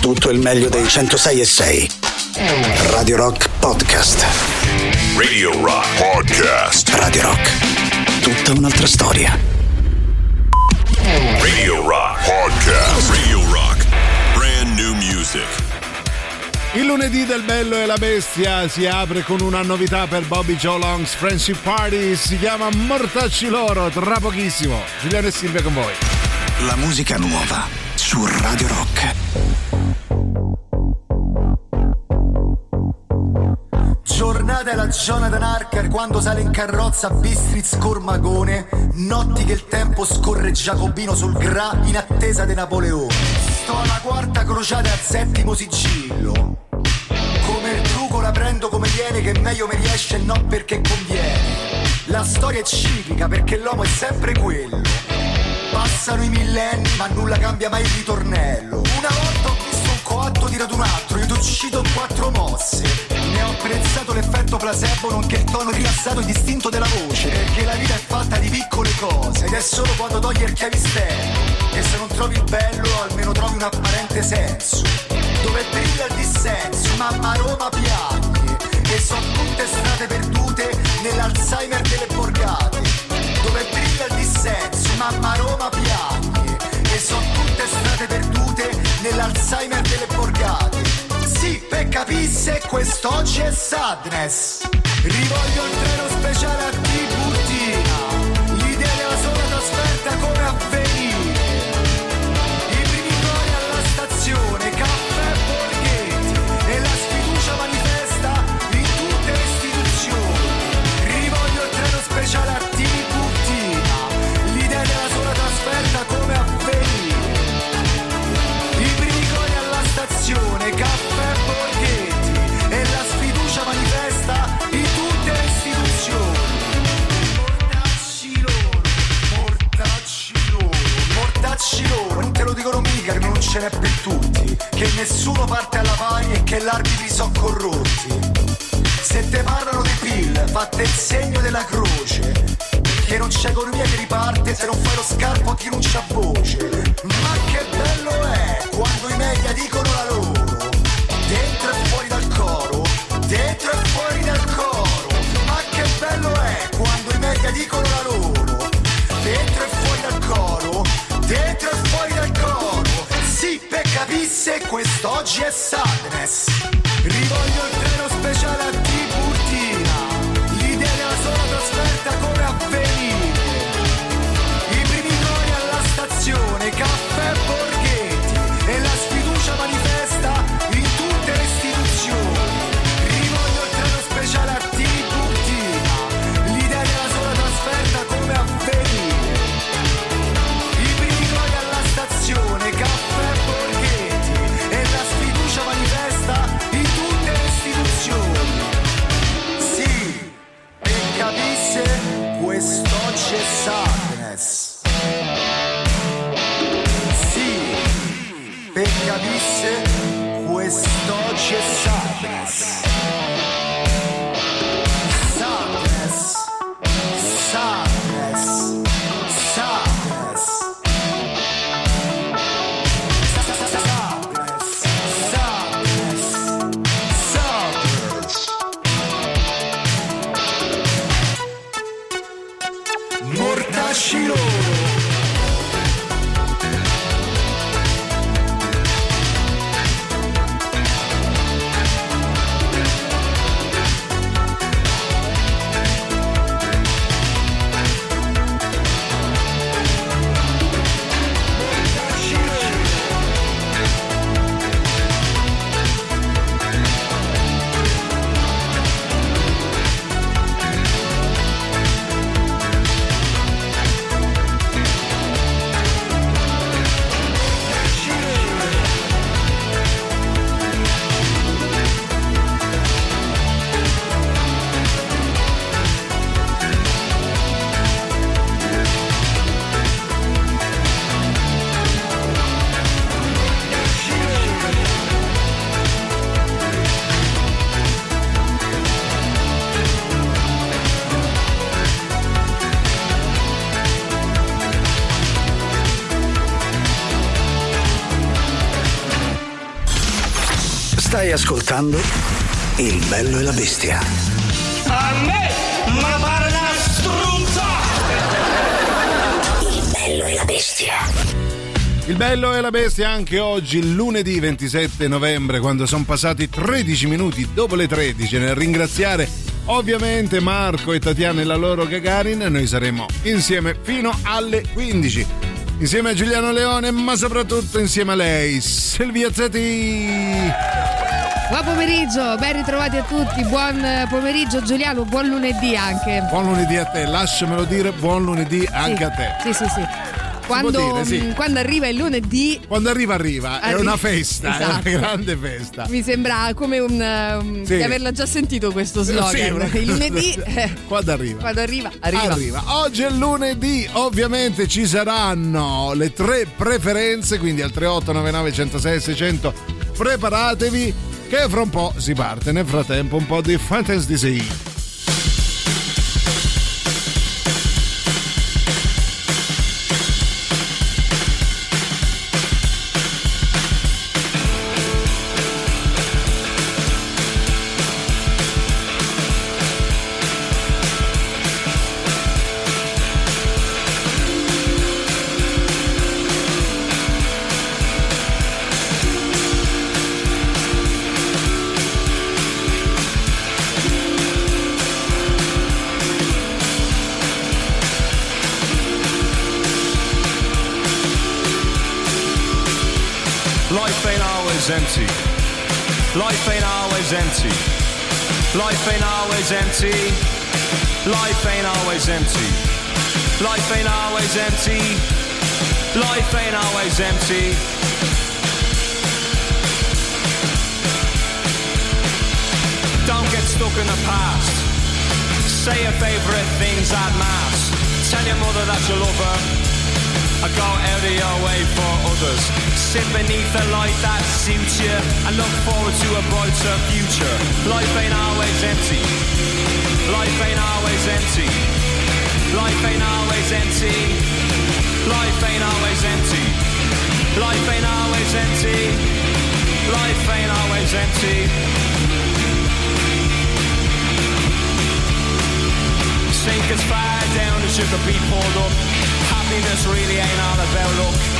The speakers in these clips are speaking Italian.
tutto il meglio dei 106 e 6. Radio Rock Podcast. Radio Rock Podcast. Radio Rock. Tutta un'altra storia. Radio Rock Podcast. Radio Rock. Brand new music. Il lunedì del Bello e la Bestia si apre con una novità per Bobby Joe Long's Friendship Party, si chiama Mortacci Loro, tra pochissimo. Giuliano e Silvia con voi. La musica nuova su Radio Rock. La Jonathan Harker quando sale in carrozza a Bistritz Cormagone. Notti che il tempo scorre giacobino sul gra in attesa di Napoleone. Sto alla quarta crociata al settimo sigillo. Come il truco la prendo come viene che meglio mi riesce e non perché conviene. La storia è ciclica perché l'uomo è sempre quello. Passano i millenni ma nulla cambia mai il ritornello. Una volta ho visto un coatto tirato un altro, io ti uccido quattro mosse. Ne ho apprezzato l'effetto placebo nonché il tono rilassato e distinto della voce. Perché la vita è fatta di piccole cose ed è solo quando togli il chiavistello. E se non trovi il bello almeno trovi un apparente senso. Dove brilla il dissenso, mamma Roma piagne. E sono tutte strade perdute nell'Alzheimer delle borgate. Dove brilla il dissenso, mamma Roma piagne. E sono tutte strade perdute nell'Alzheimer capisse quest'oggi è sadness. Rivoglio il treno speciale a Tiburtina. Ce n'è per tutti Che nessuno parte alla pari e che l'arbitri sono corrotti Se te parlano di pill, fatte il segno della croce che non c'è economia che riparte se non fai lo scarpo ti non c'ha voce. Ma che bello è quando i media dicono la loro. Quest'oggi è sadness. Rivoglio il treno speciale a Tiburtina. Ascoltando Il bello e la bestia. A me, ma pare una struzza! Il bello e la bestia. Il bello e la bestia anche oggi, lunedì 27 novembre, quando sono passati 13 minuti dopo le 13, nel ringraziare ovviamente Marco e Tatiana e la loro Gagarin, noi saremo insieme fino alle 15. Insieme a Giuliano Leone, ma soprattutto insieme a lei, Silvia Zetti. Buon pomeriggio, ben ritrovati a tutti, buon pomeriggio Giuliano, buon lunedì anche. Buon lunedì a te, lasciamelo dire, buon lunedì anche sì. a te. Sì, sì, sì. Quando, dire, sì. mh, quando arriva il lunedì Quando arriva arriva, è Arri- una festa, Esatto. è una grande festa. mi sembra come un, um, Sì. di averla già sentito questo slogan. Sì, il lunedì eh, Quando arriva? quando arriva, arriva. Oggi è lunedì, ovviamente ci saranno le tre preferenze, quindi al 3899 106 600 preparatevi che fra un po' si parte. Nel frattempo un po' di fantasy. Life empty. Life ain't always empty. Life ain't always empty. Life ain't always empty. Life ain't always empty. Life ain't always empty. Don't get stuck in the past. Say your favorite things at mass. Tell your mother that you love her. I go out of your way for others. Sit beneath the light that suits you and look forward to a brighter future. Life ain't always empty. Life ain't always empty. Life ain't always empty. Life ain't always empty. Life ain't always empty. Life ain't always empty. Sink as far down as you could be pulled up. Happiness really ain't all about luck.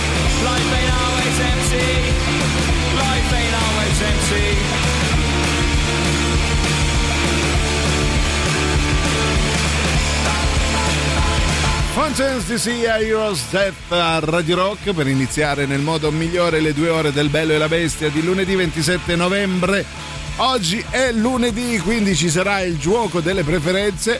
Life ain't always empty. Life ain't. Fountains DC a Heroes Death a Radio Rock per iniziare nel modo migliore le due ore del Bello e la Bestia di lunedì 27 novembre. Oggi è lunedì, quindi ci sarà il gioco delle preferenze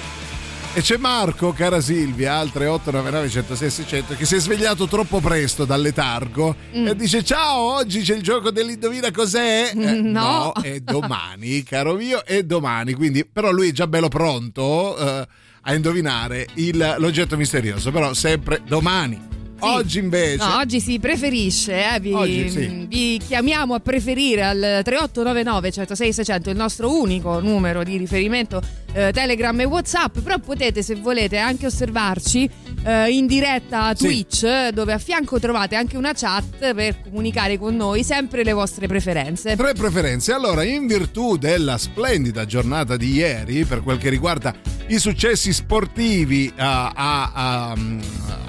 E c'è Marco, cara Silvia, al 3899 106 600, che si è svegliato troppo presto dal letargo Mm. e dice ciao, oggi c'è il gioco dell'indovina cos'è? Eh, No. è domani, caro mio, è domani. Quindi, però lui è già bello pronto eh, a indovinare il- l'oggetto misterioso, però sempre domani. Oggi invece... No, oggi si preferisce, eh, vi, Oggi sì. vi chiamiamo a preferire al 3899 106 600, il nostro unico numero di riferimento eh, Telegram e Whatsapp, però potete se volete anche osservarci eh, in diretta a Sì. Twitch, eh, dove a fianco trovate anche una chat per comunicare con noi sempre le vostre preferenze. Tre preferenze. Allora, in virtù della splendida giornata di ieri, per quel che riguarda i successi sportivi a, a- a-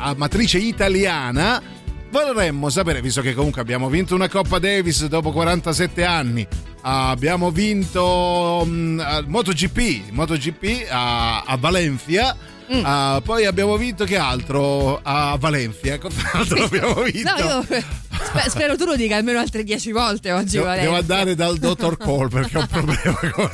a matrice italiana, vorremmo sapere, visto che comunque abbiamo vinto una Coppa Davis dopo 47 anni, abbiamo vinto al MotoGP, MotoGP a, a Valencia. Mm. ah, poi abbiamo vinto che altro a Valencia? Cos'altro abbiamo vinto? No, io spe- spero tu lo dica almeno altre dieci volte oggi. Devo, devo andare dal dottor Cole perché ho un problema con.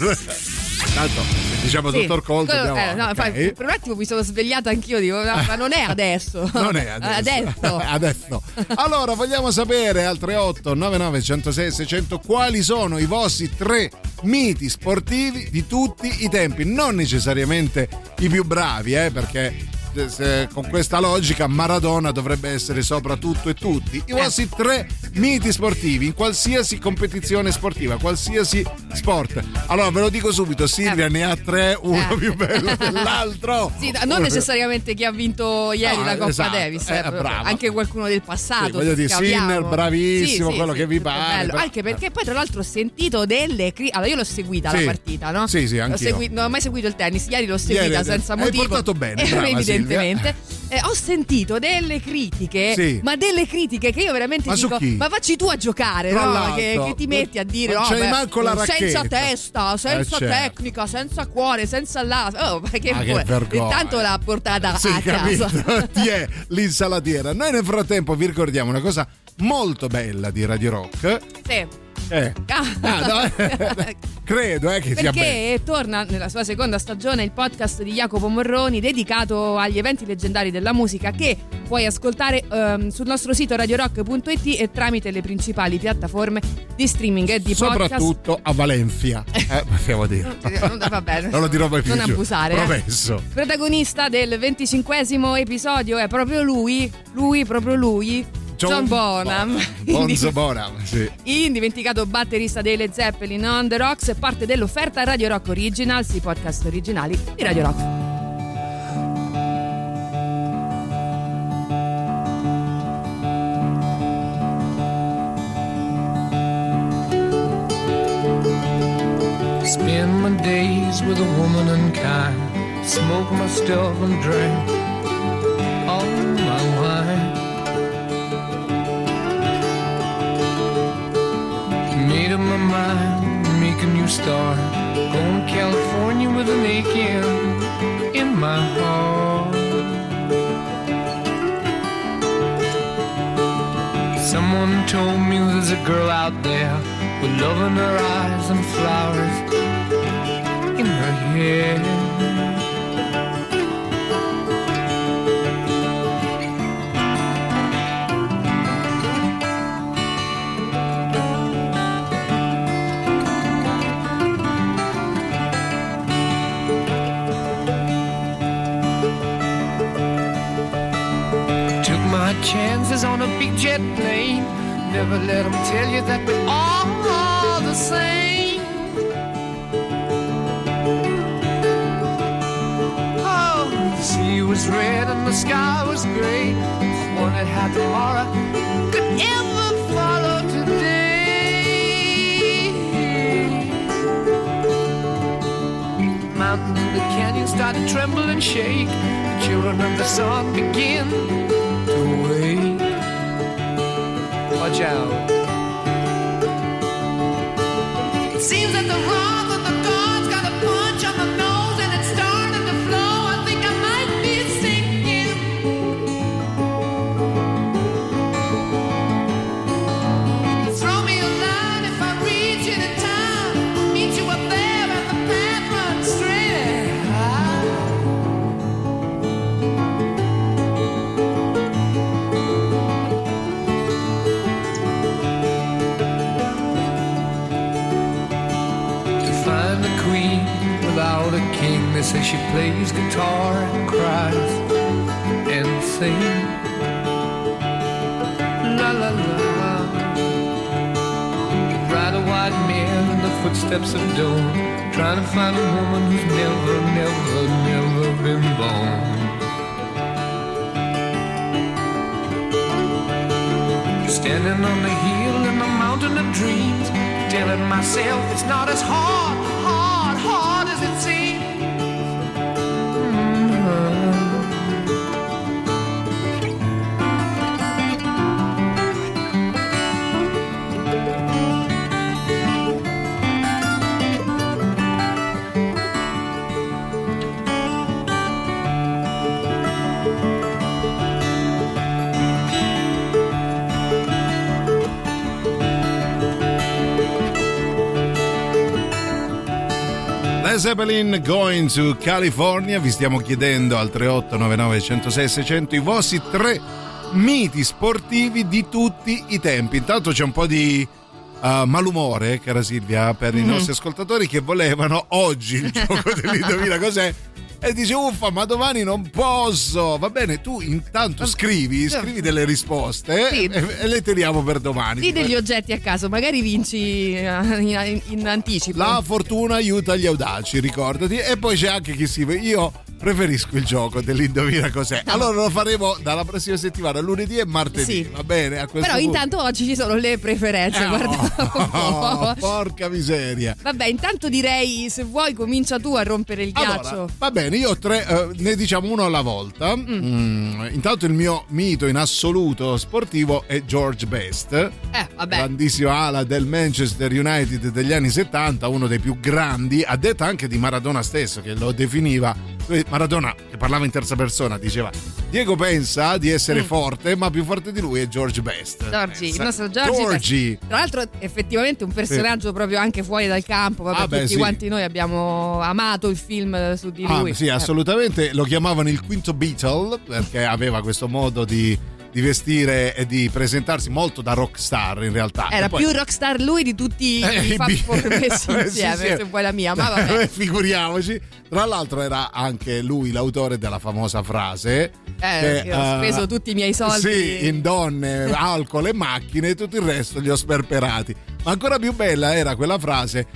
Tanto, diciamo Sì. dottor Cole. Quello- dobbiamo- eh, no, ok. infatti, per un attimo mi sono svegliata anch'io, dico, no, ma non è adesso. Non è adesso. Adesso. Adesso. Allora, vogliamo sapere al 38 99 106 600 quali sono i vostri tre miti sportivi di tutti i tempi, non necessariamente i più bravi, eh, perché con questa logica Maradona dovrebbe essere sopra tutto e tutti. I vostri tre miti sportivi in qualsiasi competizione sportiva, qualsiasi sport. Allora ve lo dico subito, Silvia Eh. ne ha tre, uno Eh. più bello dell'altro. Sì, non necessariamente chi ha vinto ieri No, la Coppa esatto, Davis, eh, eh, anche qualcuno del passato. Sì, voglio dire, capiamo. Sinner, bravissimo, quello che vi pare, bello. Anche perché poi, tra l'altro, ho sentito delle. cri- Allora, io l'ho seguita Sì. la partita, no? Sì, sì, anch'io. segui- Non ho mai seguito il tennis, ieri l'ho seguita Ieri- senza hai motivo. portato bene, brava, evidentemente. Eh, ho sentito delle critiche, Sì. ma delle critiche che io veramente Ma su dico: chi? ma facci tu a giocare, no? Che, che ti metti a dire: no, c'hai beh, manco la senza racchetta." testa, senza Eh, certo. tecnica, senza cuore, senza là. Oh, ma che Ma che vergogna. Intanto l'ha portata Sì, a capito? casa. Ti è l'insalatiera. Noi nel frattempo vi ricordiamo una cosa molto bella di Radio Rock. Sì. Eh. Ah, no, eh, credo eh, che sia bello. Perché torna nella sua seconda stagione il podcast di Jacopo Morroni dedicato agli eventi leggendari della musica che puoi ascoltare ehm, sul nostro sito radiorock.it e tramite le principali piattaforme di streaming e di podcast. Soprattutto a Valencia. Eh, possiamo dire. Non- va bene. Non lo dirò mai più. Non abusare. eh. Promesso. Protagonista del venticinquesimo episodio è proprio lui, lui, proprio lui, John, Bonham. Bonzo Bonham, sì. Indimenticato batterista dei Led Zeppelin on the Rocks, parte dell'offerta Radio Rock Originals, i podcast originali di Radio Rock. Spend my days with a woman unkind. Smoke my stuff and drink up my mind, make a new start. Going to California with an aching in my heart. Someone told me there's a girl out there with love in her eyes and flowers in her hair. Jet plane. Never let them tell you that we're all the same. Oh, the sea was red and the sky was gray. I wondered how tomorrow could ever follow today. Mountains and the canyons started to tremble and shake. The children of the sun begin Watch out. They say she plays guitar and cries and sings. La la la. Ride a white mare in the footsteps of dawn, trying to find a woman who's never, never, never been born. Standing on the hill in the mountain of dreams, telling myself it's not as hard, The Zeppelin Going to California. Vi stiamo chiedendo al 3899 106 600 i vostri tre miti sportivi di tutti i tempi. Intanto c'è un po' di uh, malumore, cara Silvia, per Mhm. i nostri ascoltatori che volevano oggi il gioco dell'indovina cos'è. E dice uffa ma domani non posso va bene tu intanto scrivi scrivi delle risposte Sì. e, e le teniamo per domani Di degli oggetti a caso, magari vinci eh, in, in anticipo. La fortuna aiuta gli audaci, ricordati. E poi c'è anche chi si. Io preferisco il gioco dell'indovina cos'è. Allora lo faremo dalla prossima settimana, lunedì e martedì. Sì. Va bene? A questo Però punto. intanto oggi ci sono le preferenze, Eh, guarda un oh, po'. porca miseria. Vabbè, intanto direi se vuoi comincia tu a rompere il Allora, ghiaccio. va bene, io ho tre, eh, ne diciamo uno alla volta. Mm, Intanto il mio mito in assoluto sportivo è George Best. Eh, vabbè. grandissima ala del Manchester United degli anni 70, uno dei più grandi, a detta anche di Maradona stesso che lo definiva. Maradona, che parlava in terza persona, diceva: Diego pensa di essere forte, ma più forte di lui è George Best. Mm. Giorgi, il nostro Giorgi. Giorgi. Tra l'altro, effettivamente un personaggio proprio anche fuori dal campo. Vabbè, Ah, beh, tutti sì. quanti noi abbiamo amato il film su di Ah, lui. sì, Eh. assolutamente. Lo chiamavano il quinto Beatle perché aveva questo modo di, di vestire e di presentarsi molto da rockstar in realtà. Era poi- più rockstar lui di tutti Eh, i Fab Four messi Eh, insieme, sì, sì. se vuoi la mia, ma vabbè. Eh, Figuriamoci. Tra l'altro era anche lui l'autore della famosa frase. Eh, io ho speso tutti i miei soldi. Sì, in donne, alcol e macchine e tutto il resto li ho sperperati. Ma ancora più bella era quella frase.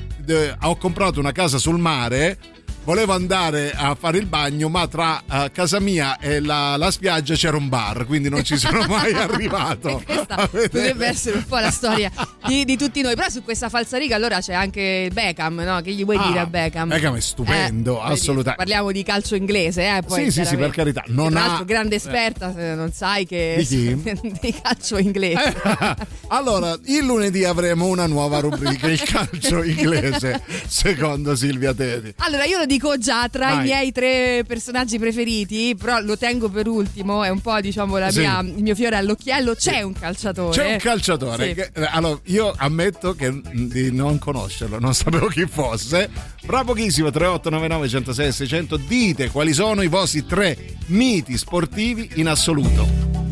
ho comprato una casa sul mare. Volevo andare a fare il bagno, ma tra eh, casa mia e la, la spiaggia c'era un bar, quindi non ci sono mai arrivato. Questa potrebbe essere un po' la storia di, di tutti noi. Però su questa falsariga allora c'è anche Beckham, no? Che gli vuoi Ah, dire a Beckham? Beckham è stupendo, vedi, assolutamente. Parliamo di calcio inglese, eh? Poi, Sì, sì, sì, per carità. Non ha- grande esperta, se non sai che Di di calcio inglese. allora, il lunedì avremo una nuova rubrica, il calcio inglese, secondo Silvia Teti. Allora, io lo dico già tra Vai. i miei tre personaggi preferiti, però lo tengo per ultimo, è un po' diciamo la Sì. mia- il mio fiore all'occhiello. C'è un calciatore. C'è un calciatore Sì. che, eh, allora, io ammetto che mm, di non conoscerlo, non sapevo chi fosse. Fra pochissimo 3899 106 600 dite quali sono i vostri tre miti sportivi in assoluto.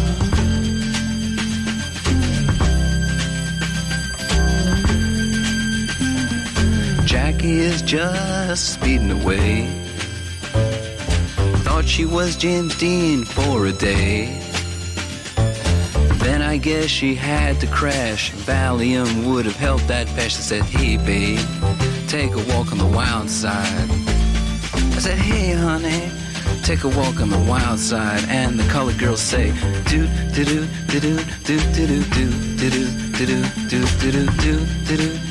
Jackie is just speeding away. Thought she was James Dean for a day. Then I guess she had to crash. Valium would have helped that patch. I said, Hey, babe, take a walk on the wild side. I said, Hey, honey, take a walk on the wild side. And the colored girls say, Do, do, do, do, do, do, do, do, do, do, do, do, do, do, do, do, do,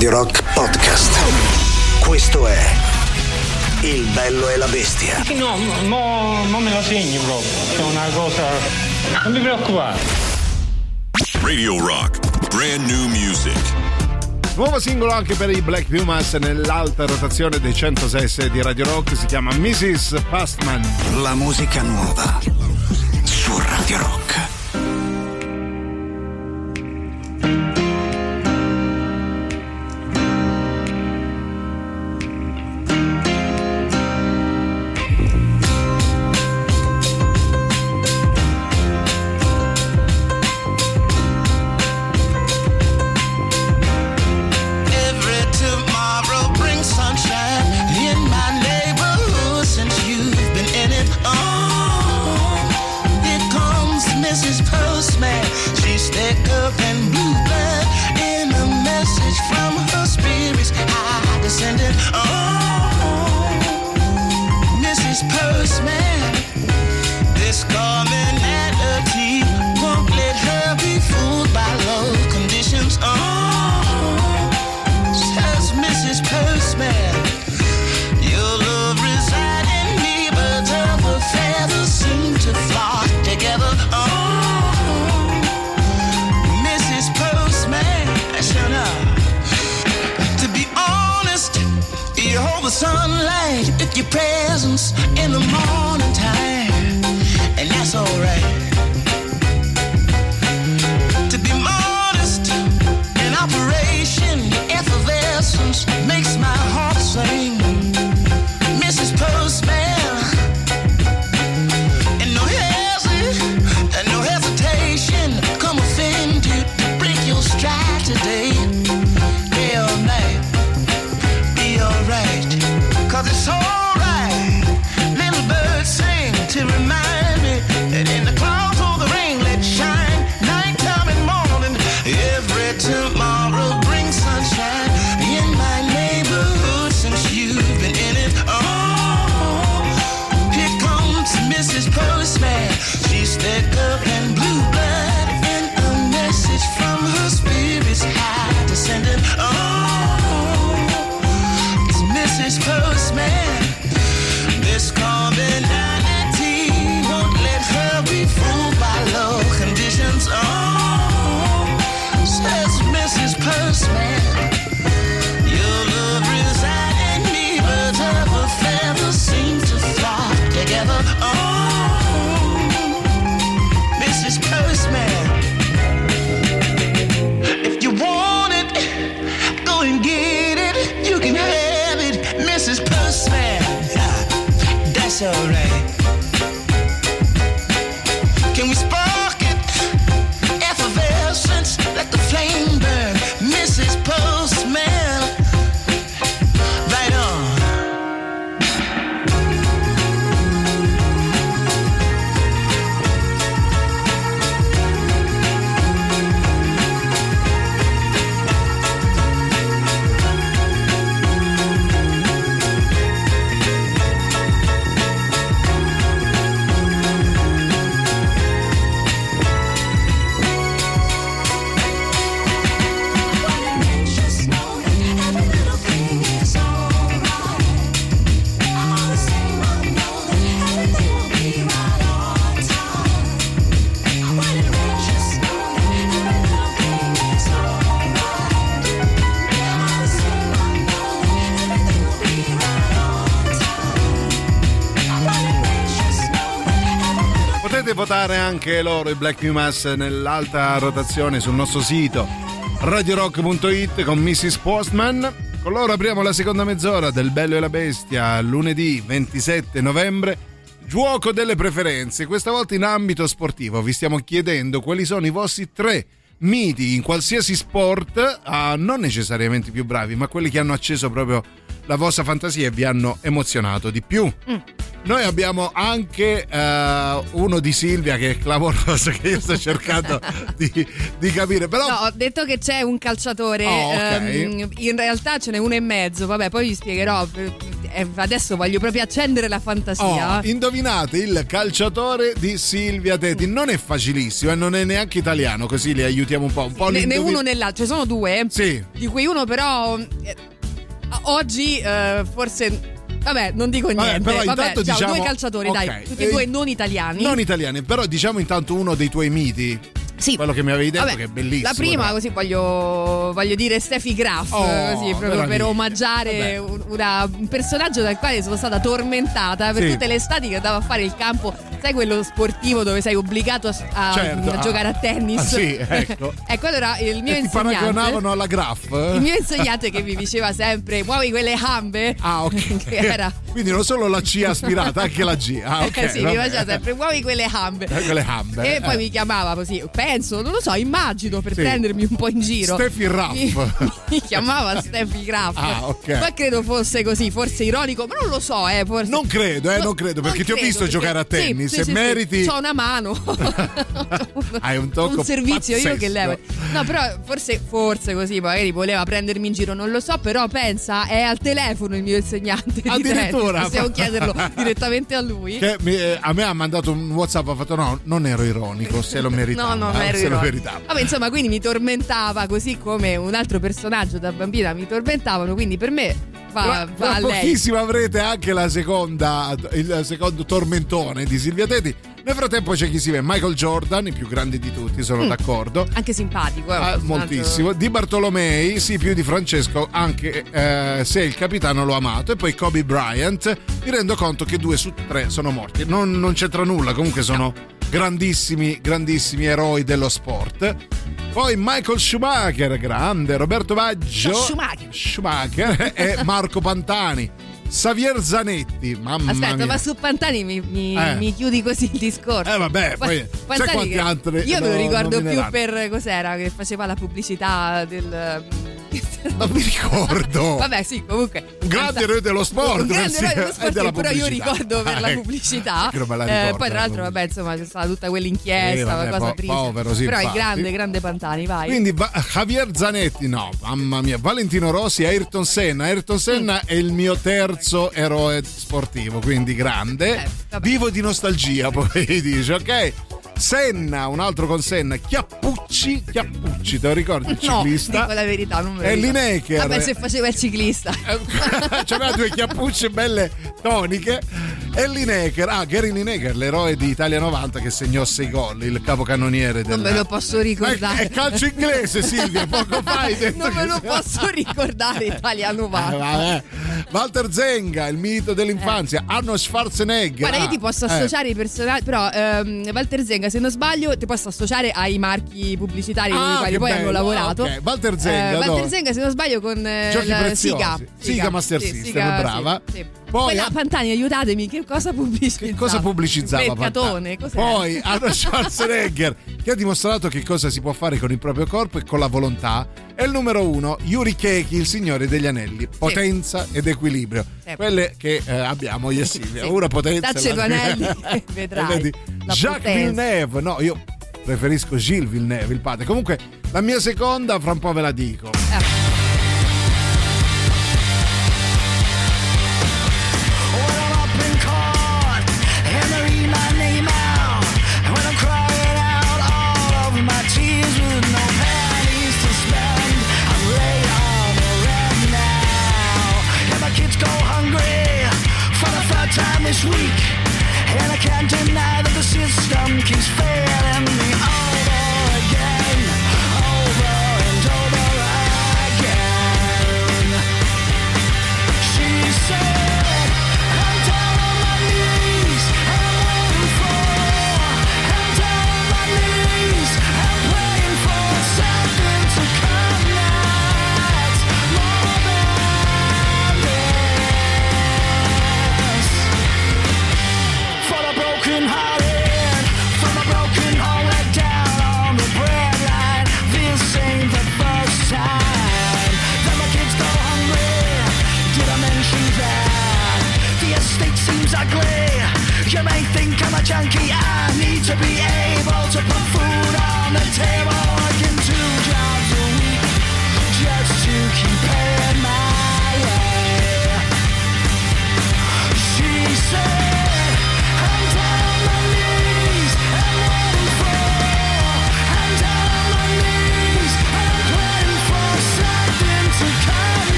Radio Rock Podcast. Questo è Il bello e la bestia. No, no, non me la segni proprio. È una cosa. Non mi preoccupare. Radio Rock, brand new music. Nuovo singolo anche per i Black Pumas nell'alta rotazione dei 106 di Radio Rock si chiama Mrs. Pastman. La musica nuova su Radio Rock. Can we spark votare anche loro, i Black Pumas, nell'alta rotazione sul nostro sito radiorock.it con Mrs. Postman. Con loro apriamo la seconda mezz'ora del Bello e la Bestia, lunedì 27 novembre. Gioco delle preferenze, questa volta in ambito sportivo. Vi stiamo chiedendo quali sono i vostri tre miti in qualsiasi sport, ah, non necessariamente più bravi, ma quelli che hanno acceso proprio la vostra fantasia e vi hanno emozionato di più. Noi abbiamo anche eh, uno di Silvia che è clamoroso, che io sto cercando di, di capire, però... No, ho detto che c'è un calciatore. Oh, ok. ehm, in realtà ce n'è uno e mezzo. Vabbè, poi vi spiegherò. Eh, Adesso voglio proprio accendere la fantasia. Oh, indovinate il calciatore di Silvia Teti. Non è facilissimo e non è neanche italiano, così li aiutiamo un po'. Un po' ne, né uno né l'altro, ce ne sono due. Sì. Di cui uno, però. eh, oggi eh, forse. Vabbè, non dico Vabbè, niente. però Vabbè, intanto ciao, diciamo- due calciatori, ok. dai, tutti e due non italiani. Non italiani, però diciamo intanto uno dei tuoi miti. Sì. Quello che mi avevi detto Vabbè, che è bellissimo. La prima, tra- così voglio, voglio dire Steffi Graf, Oh, così, proprio per omaggiare un, una- un personaggio dal quale sono stata tormentata per Sì. tutte le estati che andavo a fare il campo. Sai quello sportivo dove sei obbligato a, a- Certo, a giocare a tennis? Ah, sì, ecco. ecco, allora il mio E ti insegnante. paragonavano alla Graf? Il mio insegnante che mi diceva sempre muovi quelle gambe. Ah, ok. era Quindi non solo la C aspirata, anche la G. Ah, ok. eh sì, mi vabbè. faceva sempre muovi quelle gambe. Eh, quelle gambe, E eh. poi mi chiamava così, penso, non lo so, immagino per Sì. prendermi un po' in giro. Steffi Raff. Mi, mi chiamava Steffi Graff. Ah, ok. Ma credo fosse così, forse ironico, ma non lo so, eh, forse. Non credo, eh, non credo, perché ti ho credo, visto perché- giocare a tennis sì, e sì, meriti. Sì, C'ho una mano. Hai un tocco un servizio io che pazzesco. levo. No, però forse, forse così, magari voleva prendermi in giro, non lo so, però pensa, è al telefono il mio insegnante. di Addirittura? tennis, Possiamo chiederlo direttamente a lui. Che mi- eh, a me ha mandato un WhatsApp, ha fatto no, non ero ironico, se lo meritava. No, non lo ironico. meritava. Vabbè, insomma, quindi mi tormentava così come un altro personaggio da bambina mi tormentavano, quindi per me va, Tra, va tra pochissimo avrete anche la seconda, il secondo tormentone di Silvia Teti. Nel frattempo c'è chi si vede Michael Jordan, il più grande di tutti, sono Mm. d'accordo. Anche simpatico, eh, Ah, moltissimo. Di Bartolomei, sì, più di Francesco, anche eh, se il capitano l'ho amato. E poi Kobe Bryant. Mi rendo conto che due su tre sono morti. Non, non c'entra nulla, comunque sono grandissimi, grandissimi eroi dello sport. Poi Michael Schumacher, grande, Roberto Baggio, Schumacher. Schumacher e Marco Pantani. Xavier Zanetti, mamma Aspetta, mia. ma su Pantani mi, mi- Eh. mi chiudi così il discorso. Eh, vabbè, poi sai Pantani quanti che- altri Io me lo ricordo più per cos'era che faceva la pubblicità del. Non mi ricordo. Vabbè, sì, comunque. Un grande eroe dello sport. Un grande eroe dello sport della che però io ricordo per Ah, la ecco. pubblicità. Me la Eh, ricordo, poi tra l'altro, la vabbè, insomma, c'è stata tutta quell'inchiesta, vabbè, una cosa po- triste. povero, sì, però è infatti. grande, grande Pantani, vai. Quindi va- Javier Zanetti, no, mamma mia, Valentino Rossi, Ayrton Senna. Ayrton Senna è il mio terzo eroe sportivo, quindi grande. Vivo di nostalgia, poi dice, ok? Senna, un altro con Senna, Chiappucci, Chiappucci, te lo ricordi il No, ciclista? dico la verità, non me lo E. Lineker. Vabbè, se faceva il ciclista. C'aveva due chiappucce belle toniche. E Lineker, ah, Gary Lineker, l'eroe di Italia 90 che segnò sei gol, il capocannoniere del Non me lo posso Ma ricordare. È, è calcio inglese, Silvia. Poco fa hai detto non me lo posso ricordare Italia 90. Eh. Walter Zenga, il mito dell'infanzia. Arnold Schwarzenegger. Guarda, io Ah, ti posso eh. associare i personaggi, però ehm, Walter Zenga, se non sbaglio, ti posso associare ai marchi pubblicitari con Ah, i quali poi bello. hanno lavorato. Ah, ok. Walter Zenga, Eh, Walter dove? Zenga, se non sbaglio, con eh, Giochi la preziosi. Siga. Siga Master sì, System, Siga, brava. sì, sì. Poi Quella Pantani, aiutatemi, che cosa pubblicizzava? Che cosa pubblicizzava Mercatone? Poi Arnold Schwarzenegger che ha dimostrato che cosa si può fare con il proprio corpo e con la volontà. E il numero uno, Yuri Keiki, il signore degli anelli. Potenza ed equilibrio. Sì. Quelle che eh, abbiamo io e Silvia. Sì. Una potenza. Dacci e due anelli vedrai Jacques potenza. Villeneuve. No, io preferisco Gilles Villeneuve, il padre. Comunque, la mia seconda, fra un po' ve la dico. When deny that the system keeps failing seems ugly? You may think I'm a junkie. I need to be able to put food on the table,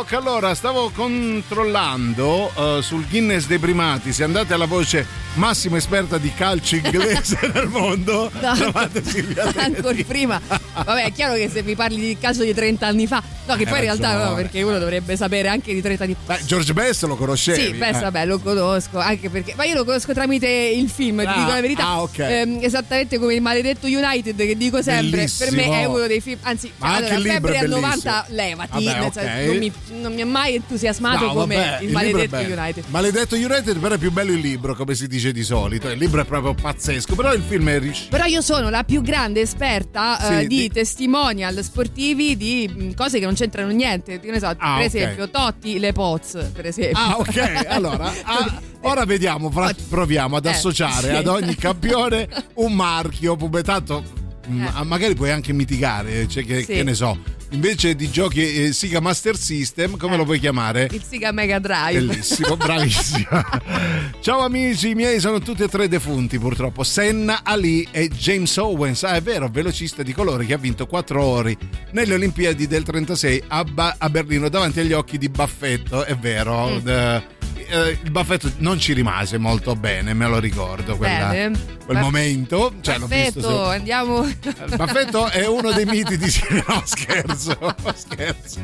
Rock. Allora, stavo controllando eh, sul Guinness dei primati. Se andate alla voce massima esperta di calcio inglese nel mondo, No. trovate Silvia. Ancora prima. Vabbè, è chiaro che se mi parli di calcio di 30 anni fa, no, che Hai poi in realtà no, perché uno dovrebbe sapere anche di 30 anni fa. Beh, George Best lo conoscevi? Sì, beh, eh. vabbè, lo conosco, anche perché. Ma io lo conosco tramite il film, ti Ah, dico la verità. ah, ok. Ehm, esattamente come il maledetto United, che dico sempre. Per me Bellissimo. è uno dei film. Anzi, Ma anche allora, il libro Febbre è al bellissimo. 90, levati. Vabbè, nel senso, ok. non, mi, non mi ha mai entusiasmato No, come vabbè, il è maledetto. United. Maledetto United, però è più bello il libro, come si dice di solito. Il libro è proprio pazzesco, però il film è riuscito. Però io sono la più grande esperta eh, Sì, di di- testimonial sportivi di mh, cose che non c'entrano niente. Che ne so, Ah, per esempio, Totti, le Poz, per esempio. Ah, ok. Allora, ah, ora vediamo, proviamo ad Eh, associare sì. ad ogni campione un marchio. Tanto mm, Eh. magari puoi anche mitigare, cioè che, Sì. che ne so. Invece di giochi eh, Sega Master System, come Eh. lo puoi chiamare? Il Sega Mega Drive. Bellissimo, bravissimo. Ciao amici, miei sono tutti e tre defunti purtroppo. Senna, Ali e James Owens. Ah, è vero, velocista di colore che ha vinto 4 ori nelle Olimpiadi del 36 a, Ba- a Berlino davanti agli occhi di Baffetto. È vero. Mm. d- eh, il Baffetto non ci rimase molto bene, me lo ricordo. Quella, Bene. quel Ba- momento. Cioè, l'ho visto Perfetto, su- andiamo. Baffetto è uno dei miti di no scherzo, scherzo.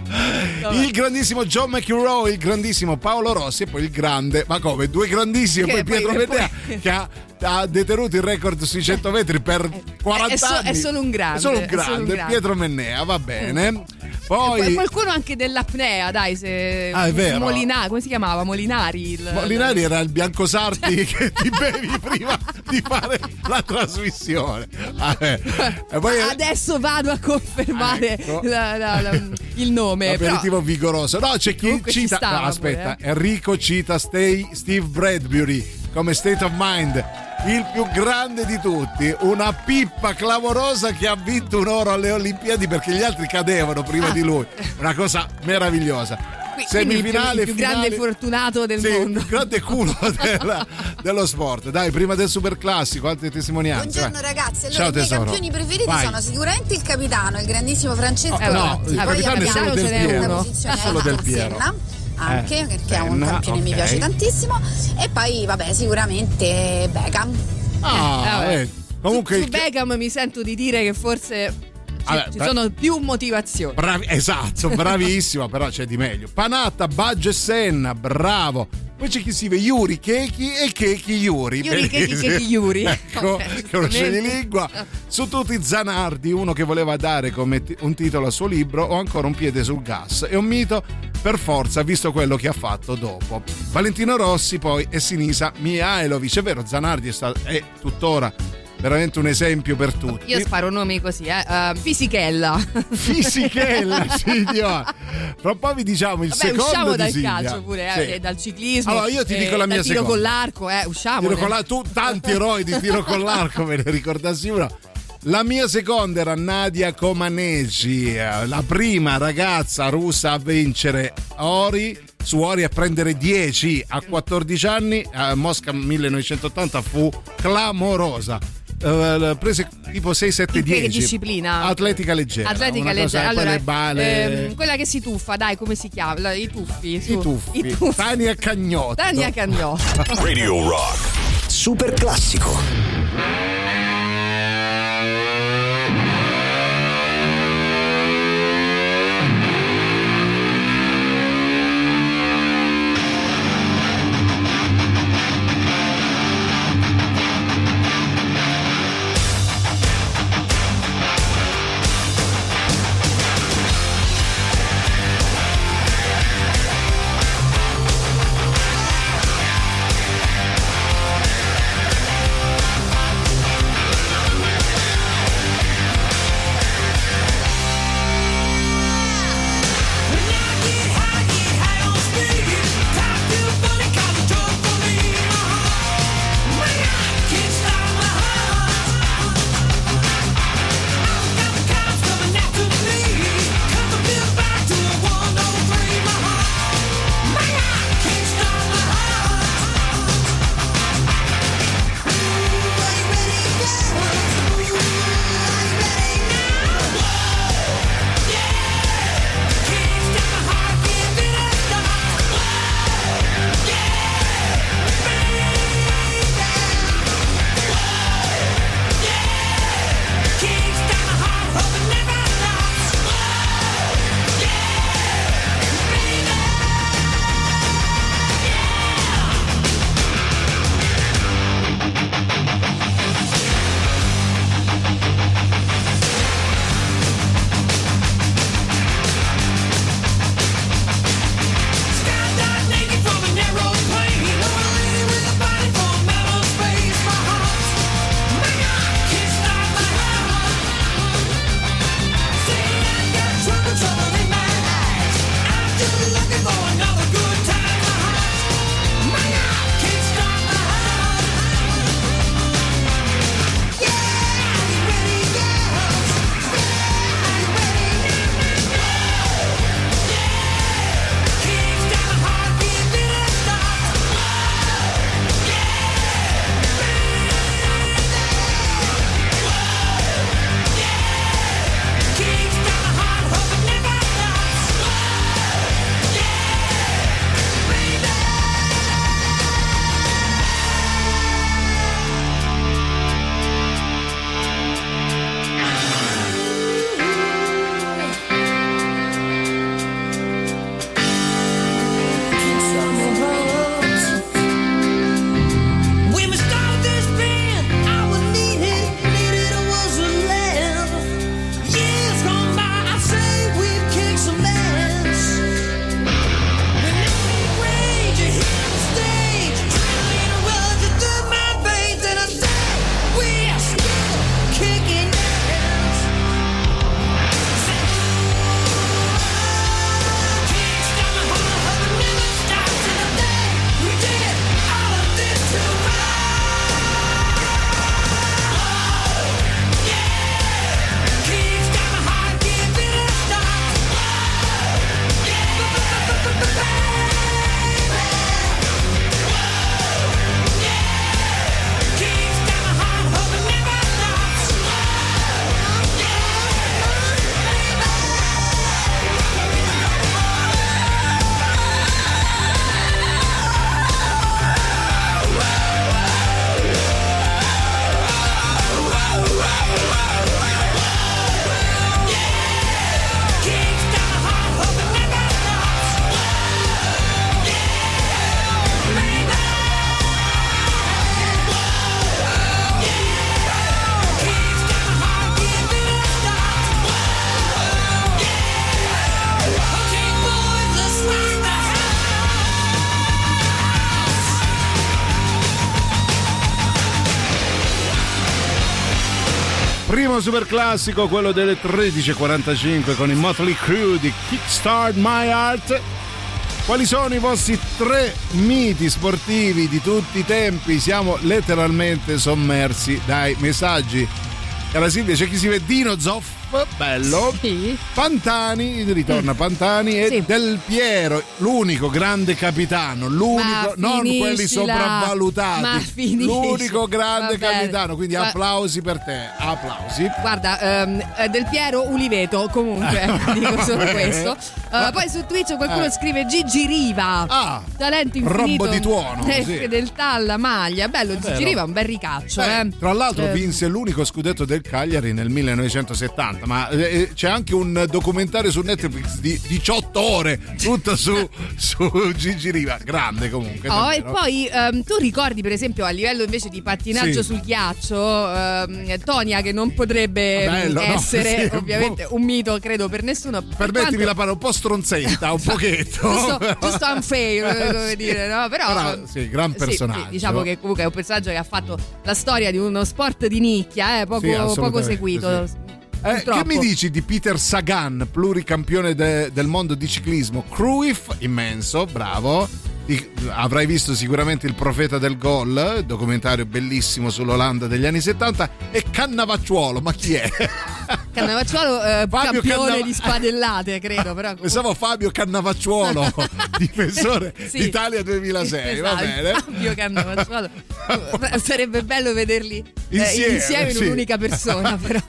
Il grandissimo John McEnroe, il grandissimo Paolo Rossi e poi il grande, ma come due grandissimi, Che poi Pietro Medea poi- che ha, ha detenuto il record sui 100 metri per 40 è so- anni. è solo un grande, È solo un è solo un grande, grande. Pietro Mennea, va bene. E Poi qualcuno anche dell'apnea, dai, se Ah, è vero. Molinari, come si chiamava? Molinari. Il... Molinari era il biancosarti che ti bevi prima di fare la trasmissione. Ah, eh. Poi Adesso vado a confermare Ecco. la- la- la- il nome. però- Aperitivo vigoroso. No, c'è chi Comunque ci cita. stava no, aspetta, pure, eh. Enrico cita Stay, Steve Bradbury come State of Mind. Il più grande di tutti, una pippa clamorosa che ha vinto un oro alle Olimpiadi perché gli altri cadevano prima Ah. di lui. Una cosa meravigliosa. Qui- quindi il più, Semifinale, il più grande fortunato del sì, mondo. il grande culo della- dello sport. Dai, prima del super classico, altre testimonianze. Buongiorno vai. ragazzi, allora Ciao i miei tesoro. campioni preferiti Vai. sono sicuramente il capitano, il grandissimo Francesco Eh, no, Totti, il capitano è solo del Piero. solo del Piero. Senna, anche Eh, perché è un campione che mi piace tantissimo e poi vabbè sicuramente Beckham. Ah, Eh, vabbè. eh, Comunque Su ca- Beckham mi sento di dire che forse ci, Vabbè, ci sono più motivazioni. Bravi- esatto, bravissima, però c'è di meglio. Panatta, Baggio e Senna, bravo. Poi c'è chi si vede Yuri Keiki e Keiki Yuri. Yuri Bellissimo. Keiki Yuri. Ecco, Ok, che è uno. Su tutti Zanardi, uno che voleva dare come ti- un titolo al suo libro, ho ancora un piede sul gas. È un mito per forza, visto quello che ha fatto dopo. Valentino Rossi poi e Sinisa Mihailovic. È vero, Zanardi è, sta- è tuttora veramente un esempio per tutti. Io sparo nomi così, eh. Uh, Fisichella. Fisichella, signore. Fra un po' vi diciamo il Vabbè, secondo usciamo dal Silvia. calcio pure, eh, e dal ciclismo. Allora, io ti eh, dico la mia dal tiro seconda. con l'arco, eh, usciamo. Tiro con la- tu tanti eroi di tiro con l'arco, me ne ricordassi uno. La mia seconda era Nadia Comaneci, eh, la prima ragazza russa a vincere Ori su Ori a prendere 10 a 14 anni a Mosca 1980 fu clamorosa. Eh, prese tipo 6 7 In che 10 disciplina? atletica leggera Atletica leggera. Allora, le bale ehm, quella che si tuffa, dai, come si chiama? I tuffi. i su. tuffi, I tuffi. Tania Cagnotto Tania Cagnò. Radio Rock. Super classico. Primo super classico, quello delle 13.45 con il Motley Crew di Kickstart My Heart. Quali sono i vostri tre miti sportivi di tutti i tempi? Siamo letteralmente sommersi dai messaggi. Cara Silvia, c'è chi si vede Dino Zoff, bello. Sì. Pantani, ritorna Pantani e Sì. Del Piero, l'unico grande capitano, l'unico, non quelli sopravvalutati, l'unico grande Va bene. capitano, quindi Ma- applausi per te, applausi. Guarda, eh, Del Piero Uliveto, comunque, dico solo Va bene. questo. Eh, poi su Twitch qualcuno Eh. scrive Gigi Riva. Ah, talento infinito. rombo di tuono, Eh, sì. Fedeltà alla maglia. Bello, Gigi. Riva un bel ricaccio. Beh, eh. Tra l'altro Eh, vinse l'unico scudetto del Cagliari nel 1970, ma eh, c'è anche un documentario su Netflix di 18 ore, tutto su, su Gigi Riva, grande comunque. Oh, e poi ehm, tu ricordi per esempio a livello invece di pattinaggio Sì. sul ghiaccio ehm, Tonia che non potrebbe Ah, bello, no? essere Sì, ovviamente un mito credo per nessuno per Permettimi quanto- la parola, un po' stronzetta, un pochetto. giusto, giusto unfair come dire no? però, Però, sì, gran sì, personaggio. sì, diciamo che comunque è un personaggio che ha fatto la storia di uno sport di nicchia eh, poco, Sì, poco seguito sì. Eh, che mi dici di Peter Sagan, pluricampione de- del mondo di ciclismo? Cruyff, immenso, bravo. Avrai visto sicuramente Il profeta del gol, documentario bellissimo sull'Olanda degli anni 70. E Cannavacciuolo, ma chi è? Cannavacciuolo eh, Fabio campione Cannava- di spadellate credo però Pensavo Fabio Cannavacciuolo, difensore Sì. d'Italia 2006. Va Esatto, bene. Fabio Cannavacciuolo. Sarebbe bello vederli eh, Insieme, insieme, in sì. un'unica persona, però.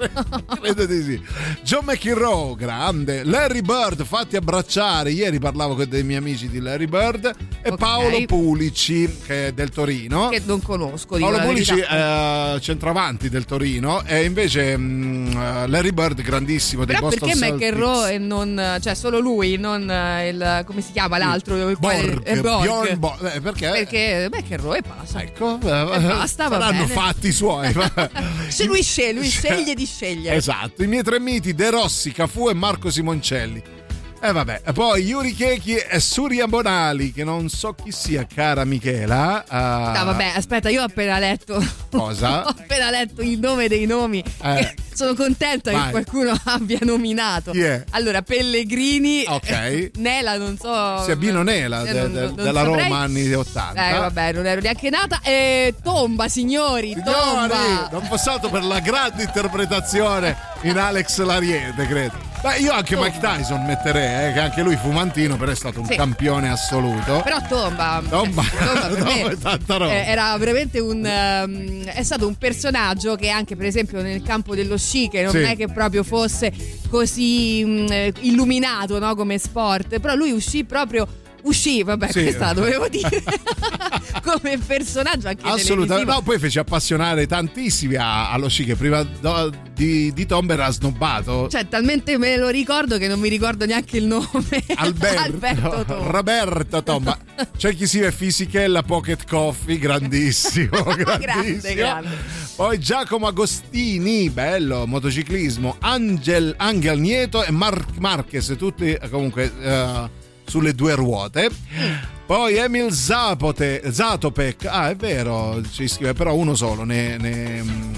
Credo di sì. John McEnroe, grande. Larry Bird, fatti abbracciare. Ieri parlavo con dei miei amici di Larry Bird. E Ok. Paolo Pulici, che è del Torino. che non conosco. Paolo Pulici, eh, centravanti del Torino. E invece mm, eh, Larry Bird, grandissimo Però Boston perché Celtics. McEnroe e non, cioè solo lui, non eh, il come si chiama l'altro? Il quale- Borg, eh, Borg. Borg. Eh, perché? Perché McEnroe passa. Ecco, E basta, saranno fatti suoi. Se lui sceglie, lui sceglie di scegliere. Esatto, i miei tre miti, De Rossi, Cafu e Marco Simoncelli. E vabbè, e poi Yuri Chechi e Surya Bonali, che non so chi sia, cara Michela. ah, No, vabbè, aspetta, io ho appena letto. Cosa? ho appena letto il nome dei nomi. Eh. sono contenta Vai. che qualcuno abbia nominato. È? Allora, Pellegrini. Ok. Nela, non so. Sia Bino Nela, Eh, de- non- de- non della saprei. Roma anni 80. Eh, vabbè, non ero neanche nata. E tomba, signori, Signori, tomba. non passato per la grande interpretazione in Alex Lariete, credo. Beh, io anche Mike Tyson metterei, eh, che anche lui fumantino, però è stato un Sì. campione assoluto. Però tomba, Tomba. Tomba per me, Tomba è tanta roba. eh, era veramente un ehm, è stato un personaggio che anche per esempio nel campo dello sci che non Sì. è che proprio fosse così eh, illuminato no, come sport però lui uscì proprio uscì vabbè Sì. questa la dovevo dire come personaggio anche Assolutamente, no, poi fece appassionare tantissimi allo sci che prima do- di, di Tomba era snobbato. cioè talmente me lo ricordo che non mi ricordo neanche il nome Alberto, Alberto Tomba. Roberto Tomba. C'è chi si vede Fisichella Pocket Coffee, grandissimo, grandissimo. grande grande Poi Giacomo Agostini, bello, motociclismo, Angel, Angel Nieto e Marc Marquez, tutti eh, comunque eh, sulle due ruote. Poi Emil Zapote, Zatopek, ah è vero, ci scrive, però uno solo ne, ne, mm,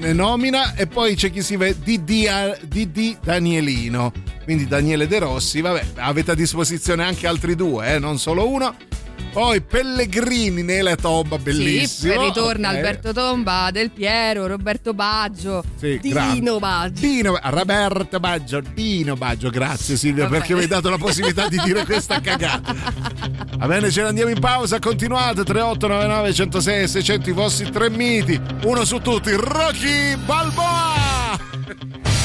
ne nomina e poi c'è chi Didi, Didi Danielino, quindi Daniele De Rossi, vabbè, avete a disposizione anche altri due, eh, non solo uno. Poi Pellegrini nella tomba, bellissimo. Sì, ritorna Ok. Alberto Tomba, Del Piero, Roberto Baggio, Sì, Dino grande. Baggio. Dino, Roberto Baggio, Dino Baggio, grazie Silvia Vabbè. perché mi hai dato la possibilità di dire questa cagata. Va bene, ce ne andiamo in pausa, continuate 3899 106 600 i vostri tre miti, uno su tutti, Rocky Balboa!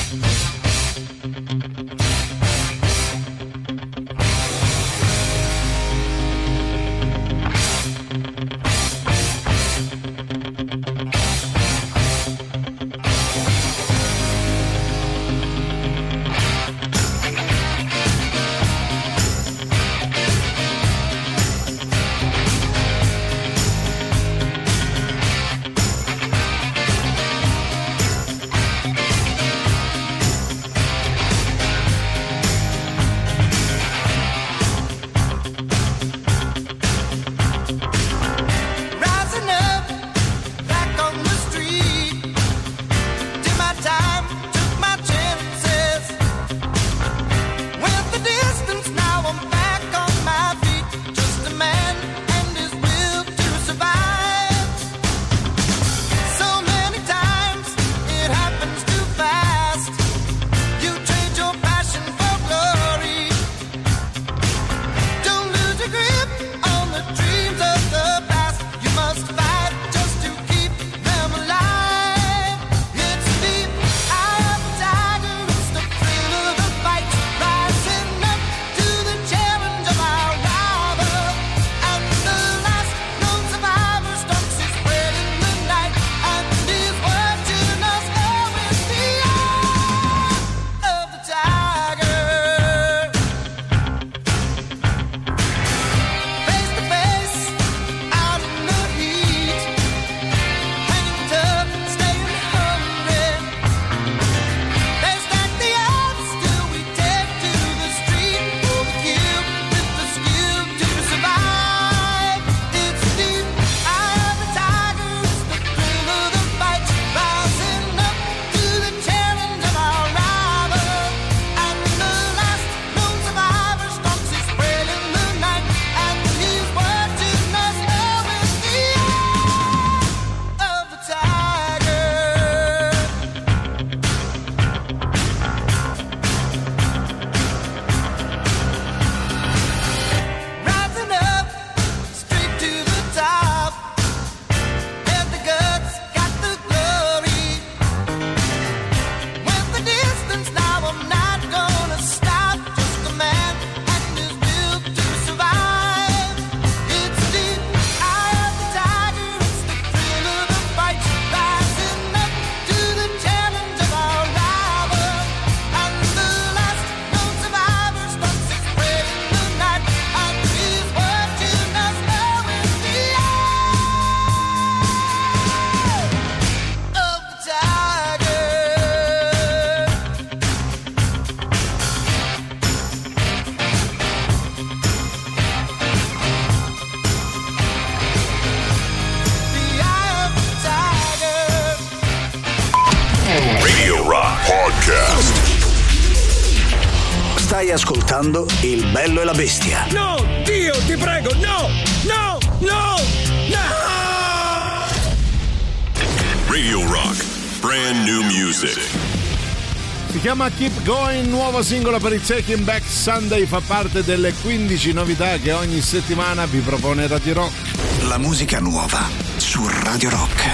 La bestia. No, Dio, ti prego, no, no, no, no! Radio Rock. Brand new music. Si chiama Keep Going, nuovo singolo per il Taking Back Sunday, fa parte delle 15 novità che ogni settimana vi propone Radio Rock. La musica nuova su Radio Rock.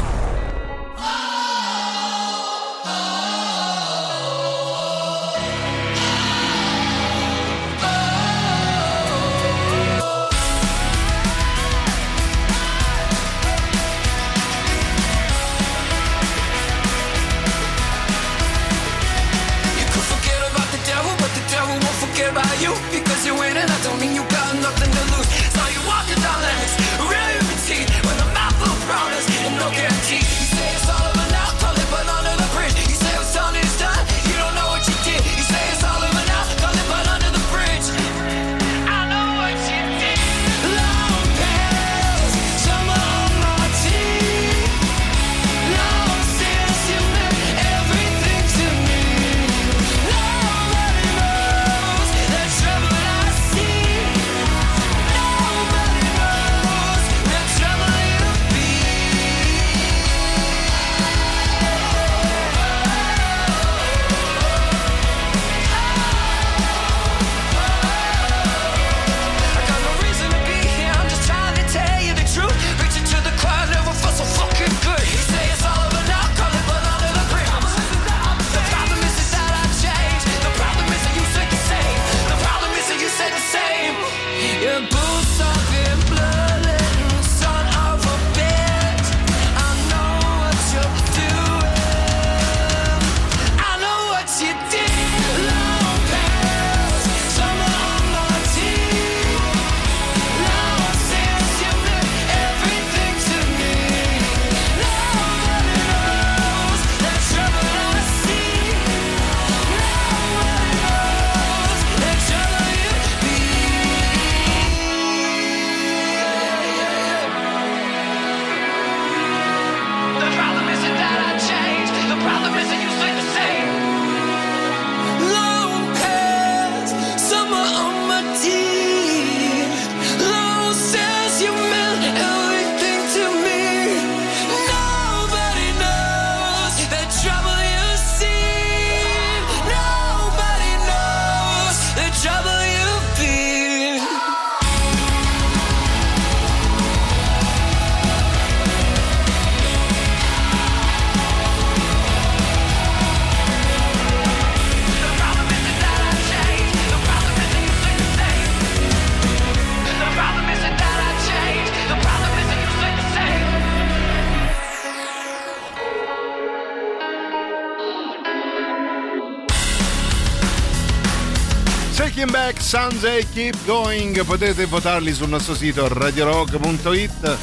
Sunday Keep Going, potete votarli sul nostro sito radiorock.it.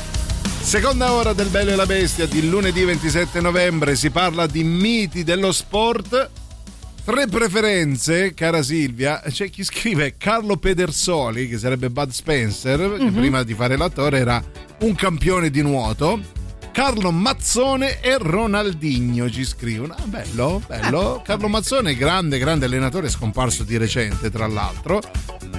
Seconda ora del Bello e la Bestia di lunedì 27 novembre si parla di miti dello sport. Tre preferenze, cara Silvia. C'è chi scrive Carlo Pedersoli, che sarebbe Bud Spencer, che Mhm. prima di fare l'attore era un campione di nuoto. Carlo Mazzone e Ronaldinho ci scrivono. Ah, bello, bello. Carlo Mazzone, grande, grande allenatore, scomparso di recente, tra l'altro.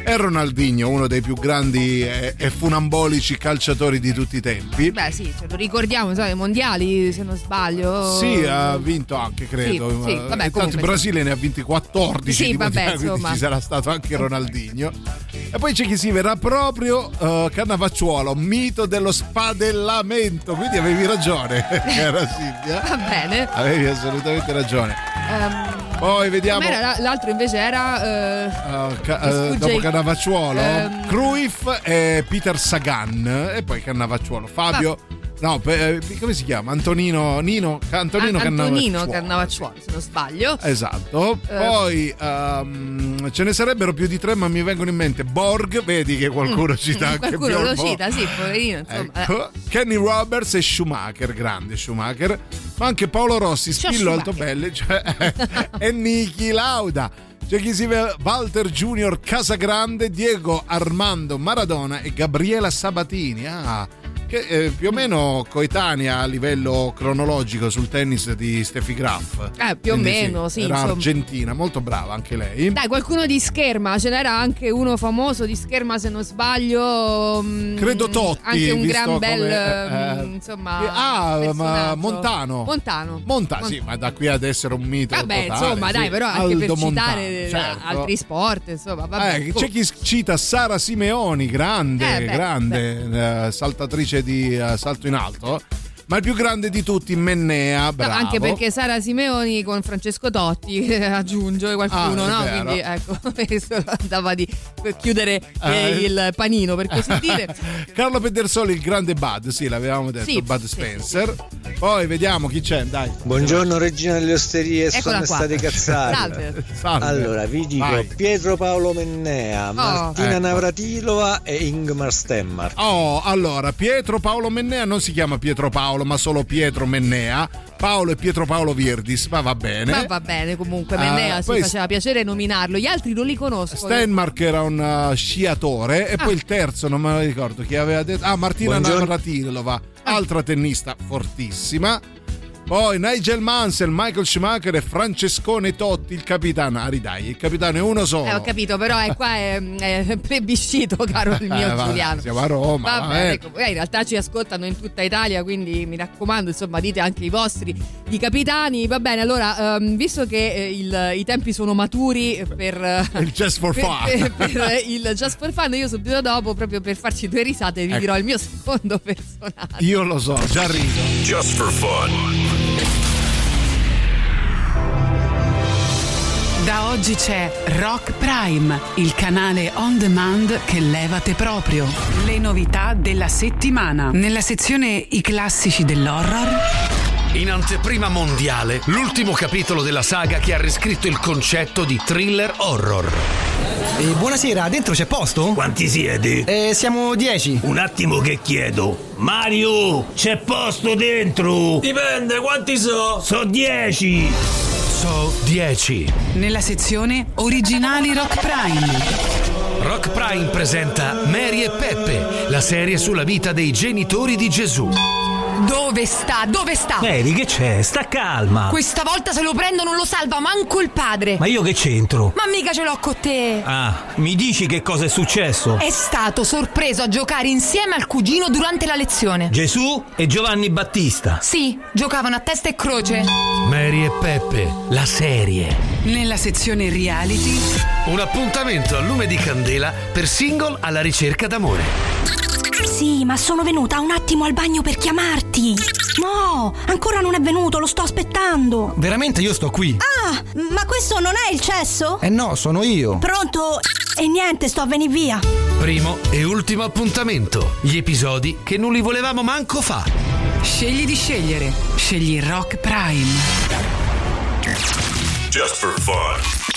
E Ronaldinho, uno dei più grandi e, funambolici calciatori di tutti i tempi. Beh, sì, ce lo ricordiamo, sai, i mondiali, se non sbaglio. Sì, ha vinto anche, credo. Sì, sì, Eh, vabbè, Intanto il Brasile ne ha vinti 14 Sì, di vabbè, mondiali, quindi insomma. ci sarà stato anche Ronaldinho. E poi c'è chi si verrà proprio uh, Cannavacciuolo, mito dello spadellamento. Quindi avevi ragione, cara Silvia. Va bene. Avevi assolutamente ragione. Ehm, Poi vediamo. l'altro invece era. eh, uh, ca- uh, dopo Cannavacciuolo, ehm, Cruyff e Peter Sagan e poi Cannavacciuolo. Fabio, no, pe- eh, come si chiama? Antonino, Nino, Antonino, An- Antonino Cannavacciuolo. Se non sbaglio. Esatto, Eh. poi ehm, ce ne sarebbero più di tre, ma mi vengono in mente Borg, vedi che qualcuno cita anche Mm. Qualcuno Bjorn lo cita, sì, poverino. Insomma, eh. Ecco, Kenny Roberts e Schumacher, grande Schumacher, ma anche Paolo Rossi, Ciao, Spillo. Altobelli cioè, e Niki Lauda. C'è chi si vede Walter Junior Casagrande, Diego Armando Maradona e Gabriela Sabatini. Ah, che è più o meno coetanea a livello cronologico sul tennis di Steffi Graf. Eh, più o Quindi meno, sì, Era insomma. argentina, molto brava anche lei. Dai, qualcuno di scherma, ce n'era anche uno famoso di scherma se non sbaglio. mm, Credo Totti, Anche un gran bel, come, eh, mm, insomma. Ah, ma. Montano. Montano. Monta, sì, ma da qui ad essere un mito. Vabbè, totale, insomma, sì. dai, però anche per Aldo citare Montano, eh, certo. altri sport, insomma, vabbè. Eh, c'è chi cita Sara Simeoni, grande, Eh, beh, grande eh, saltatrice di eh, salto in alto, ma il più grande di tutti, Mennea, No, bravo. anche perché Sara Simeoni con Francesco Totti aggiunge qualcuno, Ah, no? vero. Quindi ecco, questo andava di chiudere eh, Eh. il panino, per così dire. Carlo Pedersoli, il grande Bud, sì, l'avevamo detto, Sì, Bud sì, Spencer. Poi vediamo chi c'è, dai. Buongiorno regina delle osterie, Eccola sono qua. state cazzate. Salve. Salve. Allora, vi dico Vai. Pietro Paolo Mennea, Martina ecco. Navratilova e Ingmar Stemmar. Oh, allora, Pietro Paolo Mennea non si chiama Pietro Paolo, ma solo Pietro Mennea. Paolo e Pietro Paolo Virdis, ma va bene. Ma va bene comunque, Ah, Mennea si poi- faceva piacere nominarlo. Gli altri non li conosco. Stenmark era un uh, sciatore e poi il terzo non me lo ricordo chi aveva detto ah Martina Buongiorno. Navratilova altra tennista fortissima poi Nigel Mansell, Michael Schumacher e Francescone Totti il capitano ah dai il capitano è uno solo Eh, ho capito, però è qua è, è plebiscito, caro il mio Eh, vabbè, Giuliano. siamo a Roma Va va bene, bene. ecco, eh, in realtà ci ascoltano in tutta Italia, quindi mi raccomando, insomma, dite anche i vostri di capitani. Va bene, allora, ehm, visto che eh, il- i tempi sono maturi per eh, il Just for per, Fun per- per il Just for Fun, io subito dopo, proprio per farci due risate, vi Ecco. dirò il mio secondo personaggio. io lo so già rido Just for fun. Da oggi c'è Rock Prime, il canale on demand che levate proprio. Le novità della settimana. Nella sezione I classici dell'horror. In anteprima mondiale, l'ultimo capitolo della saga che ha riscritto il concetto di thriller horror. Eh, buonasera, dentro c'è posto? Quanti siete? Eh, siamo dieci. Un attimo che chiedo. Mario, c'è posto dentro? Dipende, quanti so? So dieci. So 10. Nella sezione Originali Rock Prime. Rock Prime presenta Mary e Peppe, la serie sulla vita dei genitori di Gesù. Dove sta? Dove sta? Mary, che c'è? Sta calma. Questa volta se lo prendo non lo salva manco il padre. Ma io che c'entro? Ma mica ce l'ho con te. Ah, mi dici che cosa è successo? È stato sorpreso a giocare insieme al cugino durante la lezione. Gesù e Giovanni Battista. Sì, giocavano a testa e croce. Mary e Peppe, la serie. Nella sezione Reality. Un appuntamento a lume di candela per single alla ricerca d'amore. Sì, ma sono venuta un attimo al bagno per chiamarti. No, ancora non è venuto, lo sto aspettando. Veramente io sto qui. Ah, ma questo non è il cesso? Eh no, sono io. Pronto? E niente, sto a venire via. Primo e ultimo appuntamento. Gli episodi che non li volevamo manco fa. Scegli di scegliere. Scegli Rock Prime. Just for fun.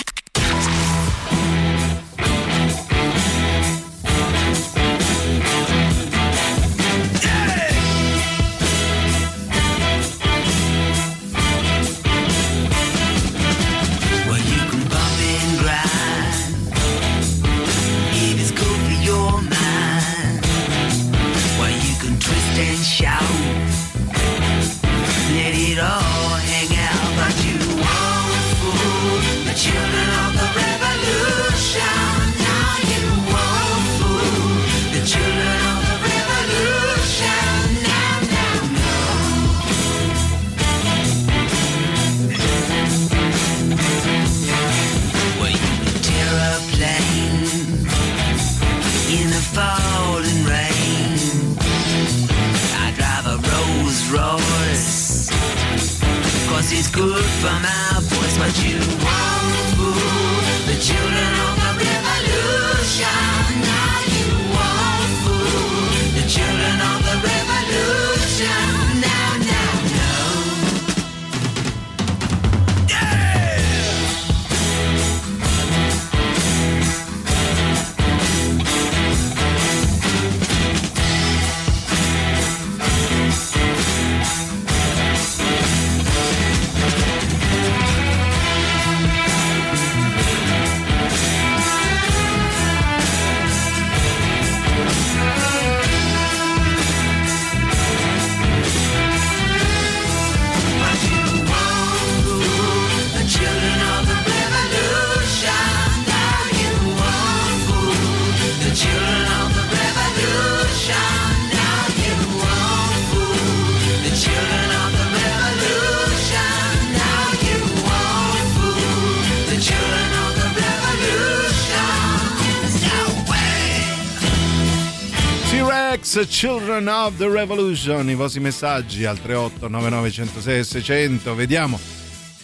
Ex Children of the Revolution, i vostri messaggi al 38 99 106 600. Vediamo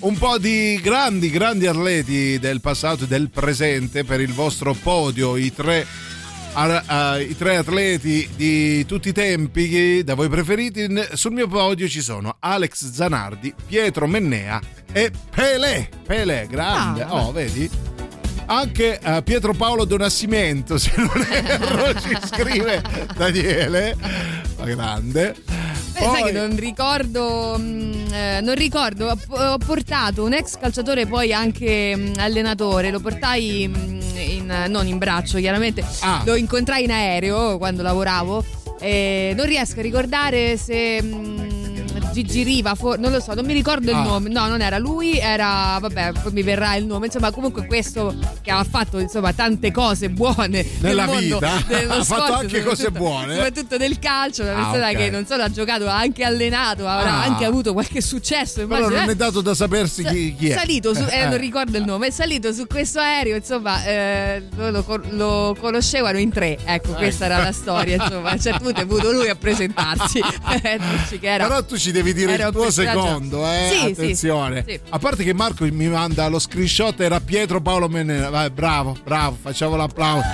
un po' di grandi, grandi atleti del passato e del presente per il vostro podio, i tre, uh, i tre atleti di tutti i tempi da voi preferiti. Sul mio podio ci sono Alex Zanardi, Pietro Mennea e Pelé. Pelé, grande. Ah, oh, vedi? Anche uh, Pietro Paolo Donascimento, se non erro, ci scrive Daniele, grande. Beh, sai che non ricordo, mh, eh, non ricordo, ho, portato un ex calciatore poi anche mh, allenatore, lo portai mh, in, non in braccio chiaramente, Ah. lo incontrai in aereo quando lavoravo e non riesco a ricordare se... Gigi Riva, for- non lo so, non mi ricordo il Ah. nome. No, non era lui, era vabbè, poi mi verrà il nome. Insomma, comunque questo che ha fatto insomma tante cose buone Nella nel mondo vita? dello Ha fatto anche cose buone? Soprattutto del calcio, una Ah, persona ok. che non solo ha giocato, ha anche allenato, avrà Ah. anche avuto qualche successo. Però immagino, non eh. è dato da sapersi chi, chi è. Salito su, eh, Eh. non ricordo il nome, è salito su questo aereo, insomma, eh, lo, lo con- lo conoscevano in tre. Ecco, questa era la storia. Insomma, a un certo punto è venuto lui a presentarsi. Eh, dici che era- Però tu ci devi dire era il tuo secondo, eh? Sì, sì, Attenzione. sì. A parte che Marco mi manda lo screenshot, era Pietro Paolo Mennea. Vai, bravo, bravo, facciamo l'applauso.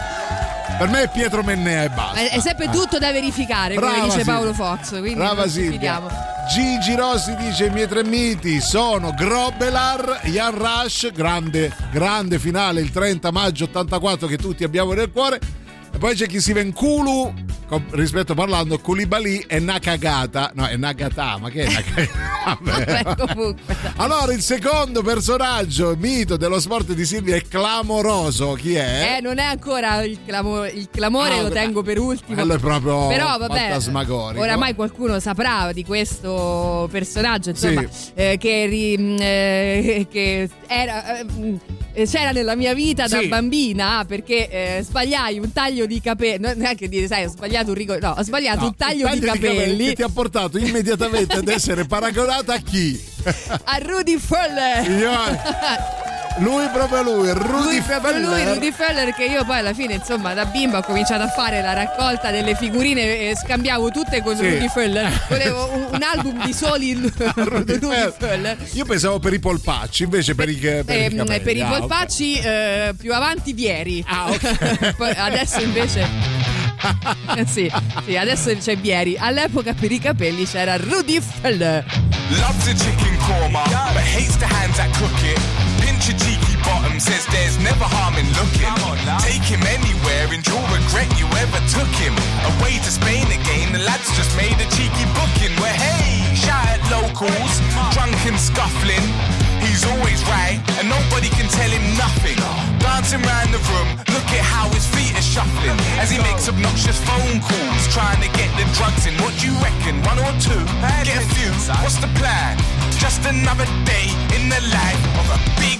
Per me è Pietro Mennea e basta. Ma È sempre tutto da verificare, Brava, come dice Silvia. Paolo Fox. Quindi Brava Silvia. Gigi Rossi dice: I miei tre miti sono Grobelar, Jan Rush, grande, grande finale il 30 maggio 84 che tutti abbiamo nel cuore. E poi c'è chi si Kulu, rispetto parlando, Koulibaly e Nakagata. No, è Nagata, ma che è Nakagata? Vabbè. Allora, il secondo personaggio mito dello sport di Silvia è clamoroso. Chi è? Eh, non è ancora il, clamo- il clamore, Ah, lo tengo per ultimo. quello è proprio Però vabbè, oramai qualcuno saprà di questo personaggio, insomma, Sì. eh, che, ri- mh, eh, che era, eh, mh, c'era nella mia vita da Sì. bambina perché eh, sbagliai un taglio di capelli, non neanche dire, sai, ho sbagliato un ricordo, no, ho sbagliato No, un taglio, il di capelli che ti ha portato immediatamente ad essere paragonata a chi? a Rudy Fuller. Lui proprio lui, Rudy lui, proprio lui, Feller. Rudy Feller, che io poi alla fine, insomma, da bimba ho cominciato a fare la raccolta delle figurine e scambiavo tutte con Sì. Rudy Feller. Volevo un, un album di soli Rudy, Feller. Feller. Io pensavo per i polpacci, invece per i, per i Ehm, capelli. per i Ah, ok. polpacci eh, più avanti Vieri. Ah, ok. Poi adesso invece. Sì, sì, adesso c'è Vieri. All'epoca per i capelli c'era Rudy Feller. Loves a chicken korma, but hates the hands that cook it. A cheeky bottom, says there's never harm in looking. Take him anywhere and you'll regret you ever took him. Away to Spain again, the lads just made a cheeky booking. Where hey, shout at locals, drunk and scuffling. He's always right, and nobody can tell him nothing. Dancing round the room, look at how his feet are shuffling as he makes obnoxious phone calls, trying to get the drugs in. What do you reckon? One or two? Get a few. What's the plan? Just another day in the life of a big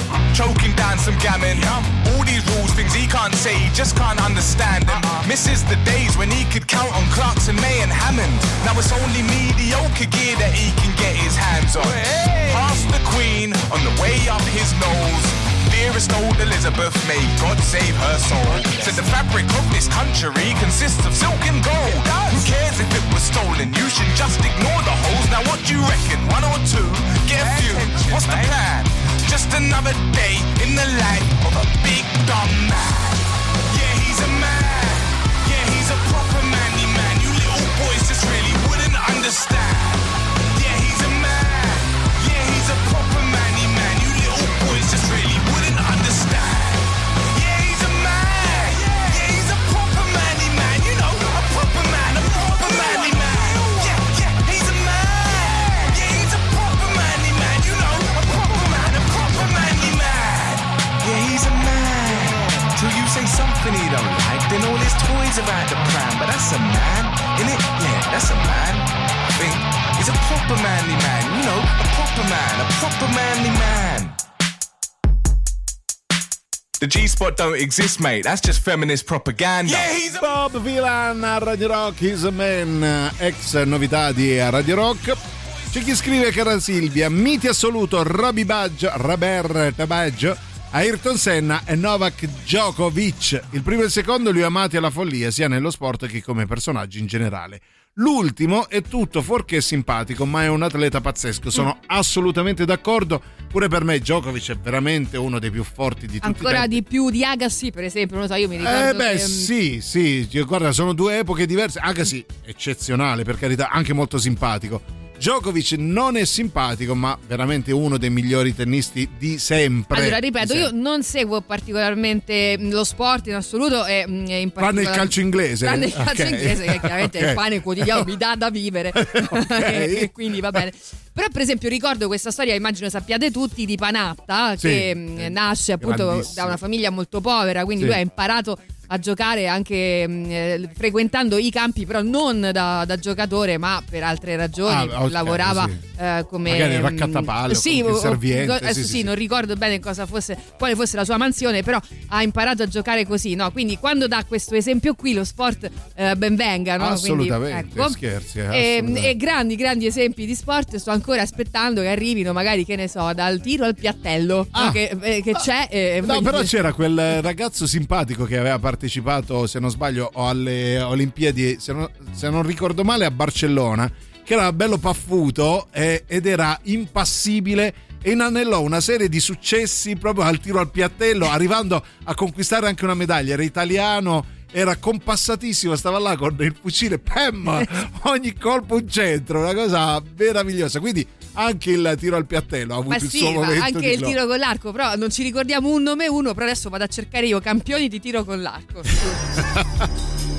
choking down some gammon. All these rules, things he can't say, he just can't understand them. Misses the days when he could count on Clarkson, May, and Hammond. Now it's only mediocre gear that he can get his hands on. Past the Queen on the way up his nose. Dearest old Elizabeth, may God save her soul. Said the fabric of this country consists of silk and gold. Who cares if it was stolen? You should just ignore the holes. Now what do you reckon? One or two? Get a few. What's the plan? Just another day in the life of a big dumb man. Yeah, he's a man. Yeah, he's a proper manly man. You little boys just really wouldn't understand. Toys are out the pram. But that's a man, innit? Yeah, that's a man. I think he's a proper manly man. You know, a proper man, a proper manly man. The G spot don't exist, mate. That's just feminist propaganda. Yeah, he's Bob Villan a Radio Rock, He's a Man, ex novità di Radio Rock. C'è chi scrive, cara Silvia, miti assoluto Robbie Badge, Robert Baggio, Ayrton Senna e Novak Djokovic. Il primo e il secondo li ho amati alla follia, sia nello sport che come personaggi in generale. L'ultimo è tutto fuorché simpatico, ma è un atleta pazzesco. Sono assolutamente d'accordo. Pure per me Djokovic è veramente uno dei più forti di tutti Ancora di più di Agassi, per esempio, non lo so, io mi ricordo Eh beh che, mm, sì, sì, guarda, sono due epoche diverse. Agassi eccezionale, per carità, anche molto simpatico. Djokovic non è simpatico, ma veramente uno dei migliori tennisti di sempre. Allora, ripeto, Di io sempre. non seguo particolarmente mh, lo sport in assoluto e mh, in Tranne il particolare- calcio inglese. Tranne il calcio Ok. inglese, che chiaramente è Ok. il pane quotidiano mi dà da vivere. e quindi va bene. Però, per esempio, ricordo questa storia, immagino sappiate tutti, di Panatta, Sì, che mh, nasce appunto da una famiglia molto povera, quindi Sì. lui ha imparato a giocare anche mh, eh, frequentando i campi, però non da, da giocatore, ma per altre ragioni. Ah, ok, Lavorava sì. eh, come Magari raccattapalle o Sì, o- serviente, adesso sì, sì, sì, sì. non ricordo bene cosa fosse, quale fosse la sua mansione, però ha imparato a giocare così, no? Quindi quando dà questo esempio qui, lo sport eh, ben venga, no? Assolutamente, Quindi, ecco. scherzi, eh, E, assolutamente. e grandi, grandi esempi di sport, sto ancora aspettando che arrivino, magari, che ne so, dal tiro al piattello, no? che, eh, che c'è. eh, No, però c'era quel ragazzo simpatico che aveva partecipato, se non sbaglio, alle Olimpiadi, se non, se non ricordo male, a Barcellona, che era bello paffuto eh, ed era impassibile e inanellò una serie di successi proprio al tiro al piattello, arrivando a conquistare anche una medaglia. Era italiano, era compassatissimo, stava là con il fucile, pam, ogni colpo un centro, una cosa meravigliosa. Quindi anche il tiro al piattello ha avuto Ma il sì, suo momento anche il tiro con l'arco, però non ci ricordiamo un nome uno, però adesso vado a cercare io campioni di tiro con l'arco.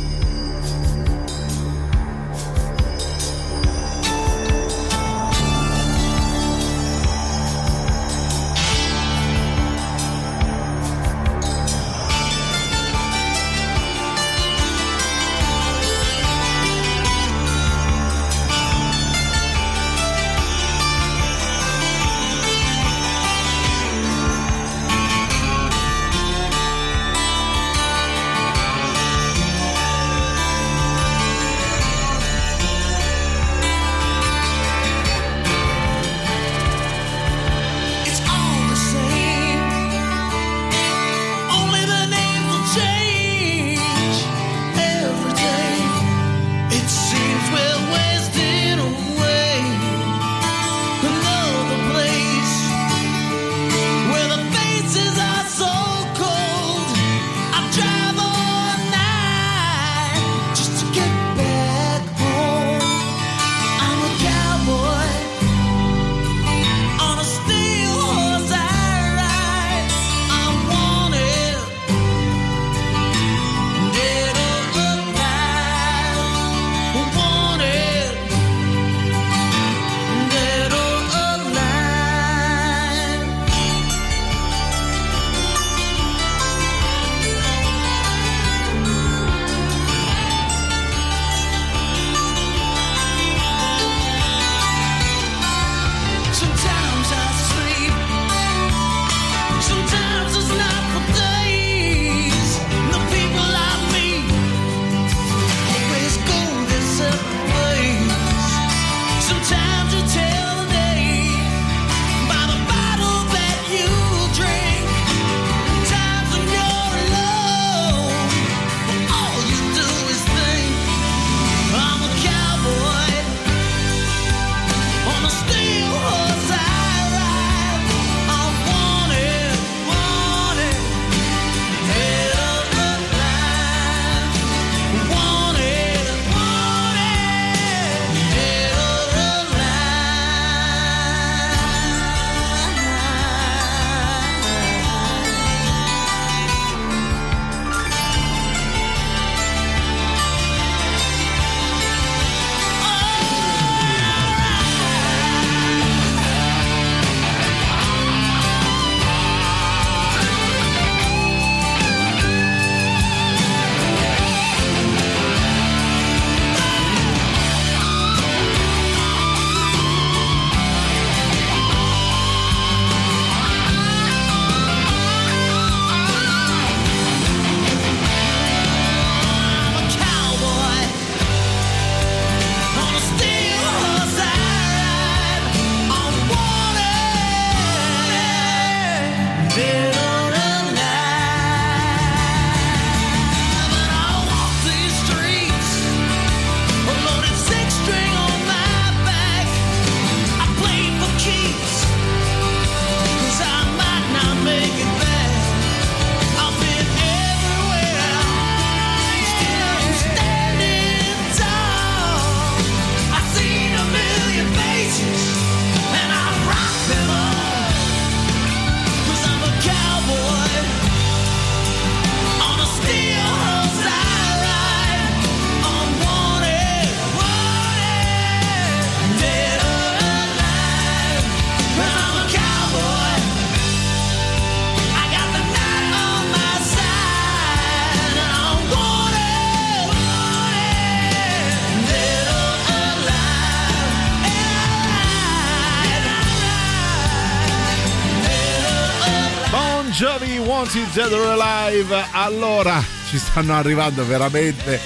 Allora, ci stanno arrivando veramente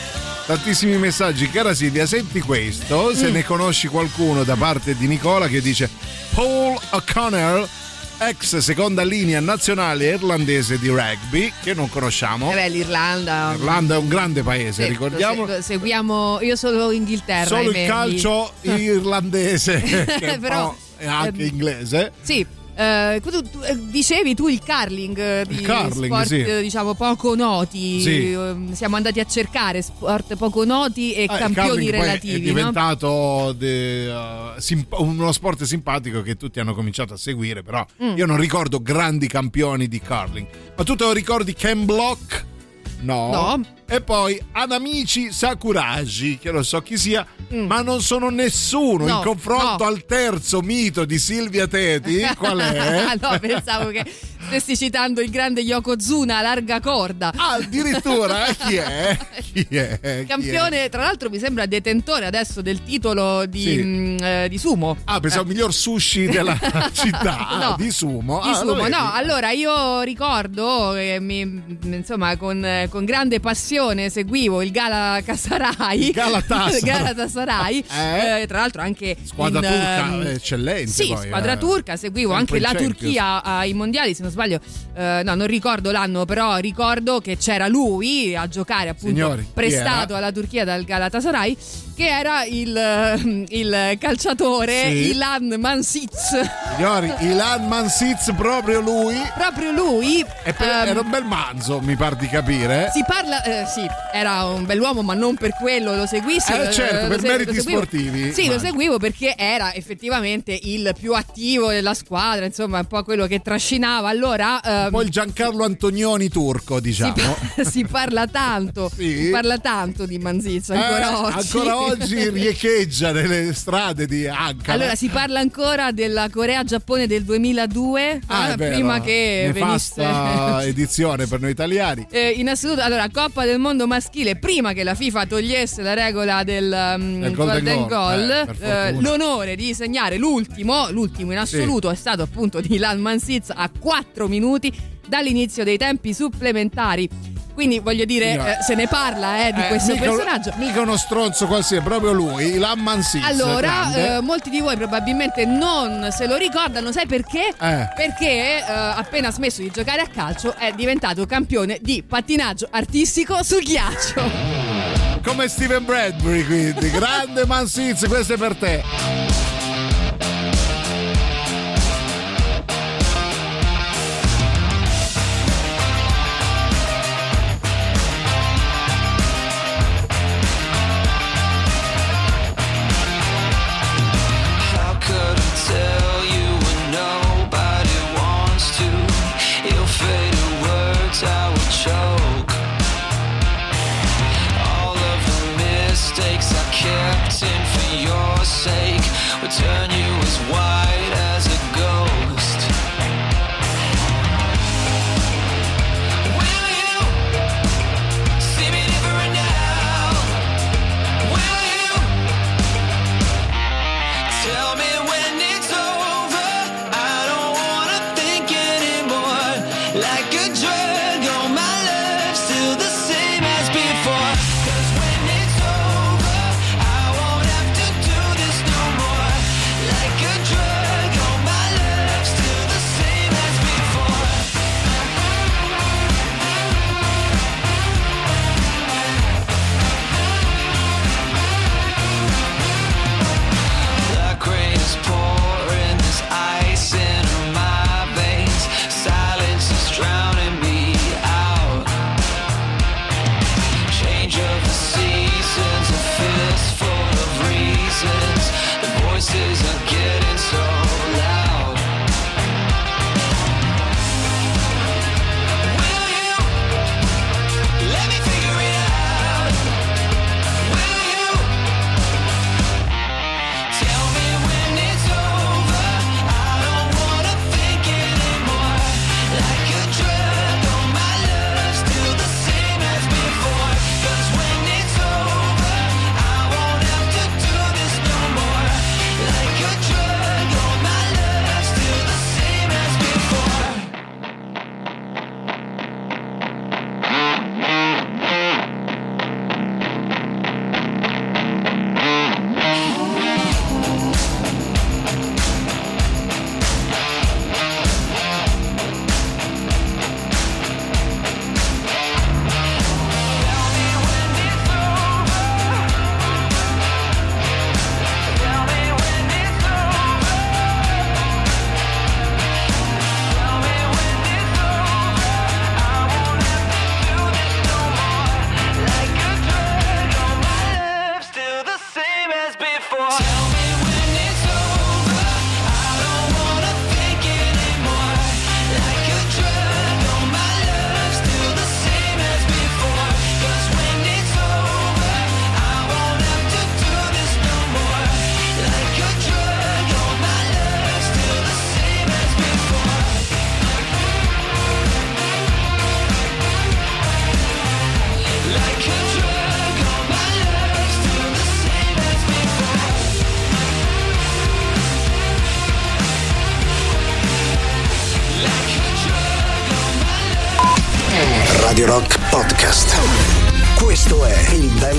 tantissimi messaggi. Cara Silvia, senti questo, se Mm. ne conosci qualcuno da parte di Nicola che dice Paul O'Connell, ex seconda linea nazionale irlandese di rugby, che non conosciamo. Eh beh, l'Irlanda. L'Irlanda è un grande paese, Sì, ricordiamo. se- seguiamo io solo Inghilterra. Solo il calcio irlandese, che Però, anche ehm, inglese. Sì. Eh, tu, tu- eh, dicevi tu il curling eh, di Il curling, sport sì. eh, diciamo poco noti Sì. ehm, siamo andati a cercare sport poco noti e Ah, campioni relativi è no? diventato de- uh, simp- uno sport simpatico che tutti hanno cominciato a seguire, però Mm. io non ricordo grandi campioni di curling. Ma tu te lo ricordi Ken Block? No. No. E poi Anamici Sakuragi, che non so chi sia, ma non sono nessuno Mm. No, in confronto no. al terzo mito di Silvia Teti. Qual è? No, pensavo che stessi citando il grande Yokozuna a larga corda. Ah, addirittura? chi è? Chi è? Chi è? Campione, tra l'altro mi sembra detentore adesso del titolo di, Sì. mm, eh, di sumo. Ah, pensavo Eh. miglior sushi della città No. di sumo. Di Ah, sumo. No, allora io ricordo che mi, insomma con, con grande passione seguivo il Gala Casarai. Galatasaray. Galatasaray. Eh? Eh, tra l'altro anche Squadra in, turca ehm, eccellente. Sì, poi, squadra eh. turca, seguivo Sempre anche la. Turchia ai mondiali, se non sbaglio, eh, no, non ricordo l'anno, però ricordo che c'era lui a giocare appunto Signori, prestato alla Turchia dal Galatasaray, che era il, eh, il calciatore Sì. Ilan Mansic. Signori, Ilan Mansiz, proprio lui. Proprio lui. E per- ehm, era un bel manzo, mi par di capire. si parla, eh, sì, era un bell'uomo, ma non per quello lo seguissi. Eh, lo- certo, lo per se- meriti lo seguivo. sportivi, Sì, lo immagino. seguivo perché era effettivamente il più attivo della squadra, insomma, un po' quello che trascinava. Allora. Ehm, Poi il Giancarlo Antonioni turco, si, diciamo. pa- si parla tanto, si parla tanto di Manzizza ancora Eh, oggi. Ancora oggi riecheggia nelle strade di Ankara. Allora, si parla ancora della Corea-Giappone del 2002, Ah, eh, è vero. prima che Nefasta venisse. edizione per noi italiani. Eh, in assoluto, allora, Coppa del Mondo maschile, prima che la FIFA togliesse la regola del, um, Del golden goal, goal, eh, eh, l'onore di segnare l'ultimo, l'ultimo in assoluto è stato appunto di Ilan Mansiz a 4 minuti dall'inizio dei tempi supplementari. Quindi voglio dire, No. eh, se ne parla eh, di Eh, questo mica- personaggio. Mica uno stronzo qualsiasi, proprio lui, Ilan Mansiz. Allora, eh, molti di voi probabilmente non se lo ricordano, sai perché? Eh. Perché eh, appena smesso di giocare a calcio è diventato campione di pattinaggio artistico sul ghiaccio. Come Steven Bradbury, quindi. Grande Mansiz, questo è per te. Your sake. Would turn you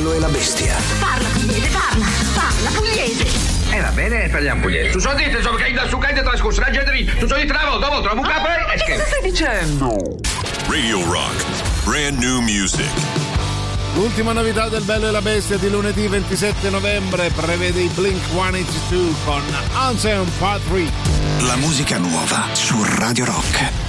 bello e la bestia. Parla pugliese, parla, parla pugliese. Eh va bene, parliamo pugliese. Tu so dite, so che da su che trascorso la gente tu so di travo, dopo trovo un capo e che stai dicendo? Radio Rock. Brand new music. L'ultima novità del Bello e la Bestia di lunedì 27 novembre prevede i Blink 182 con Anthem Part 3. La musica nuova su Radio Rock.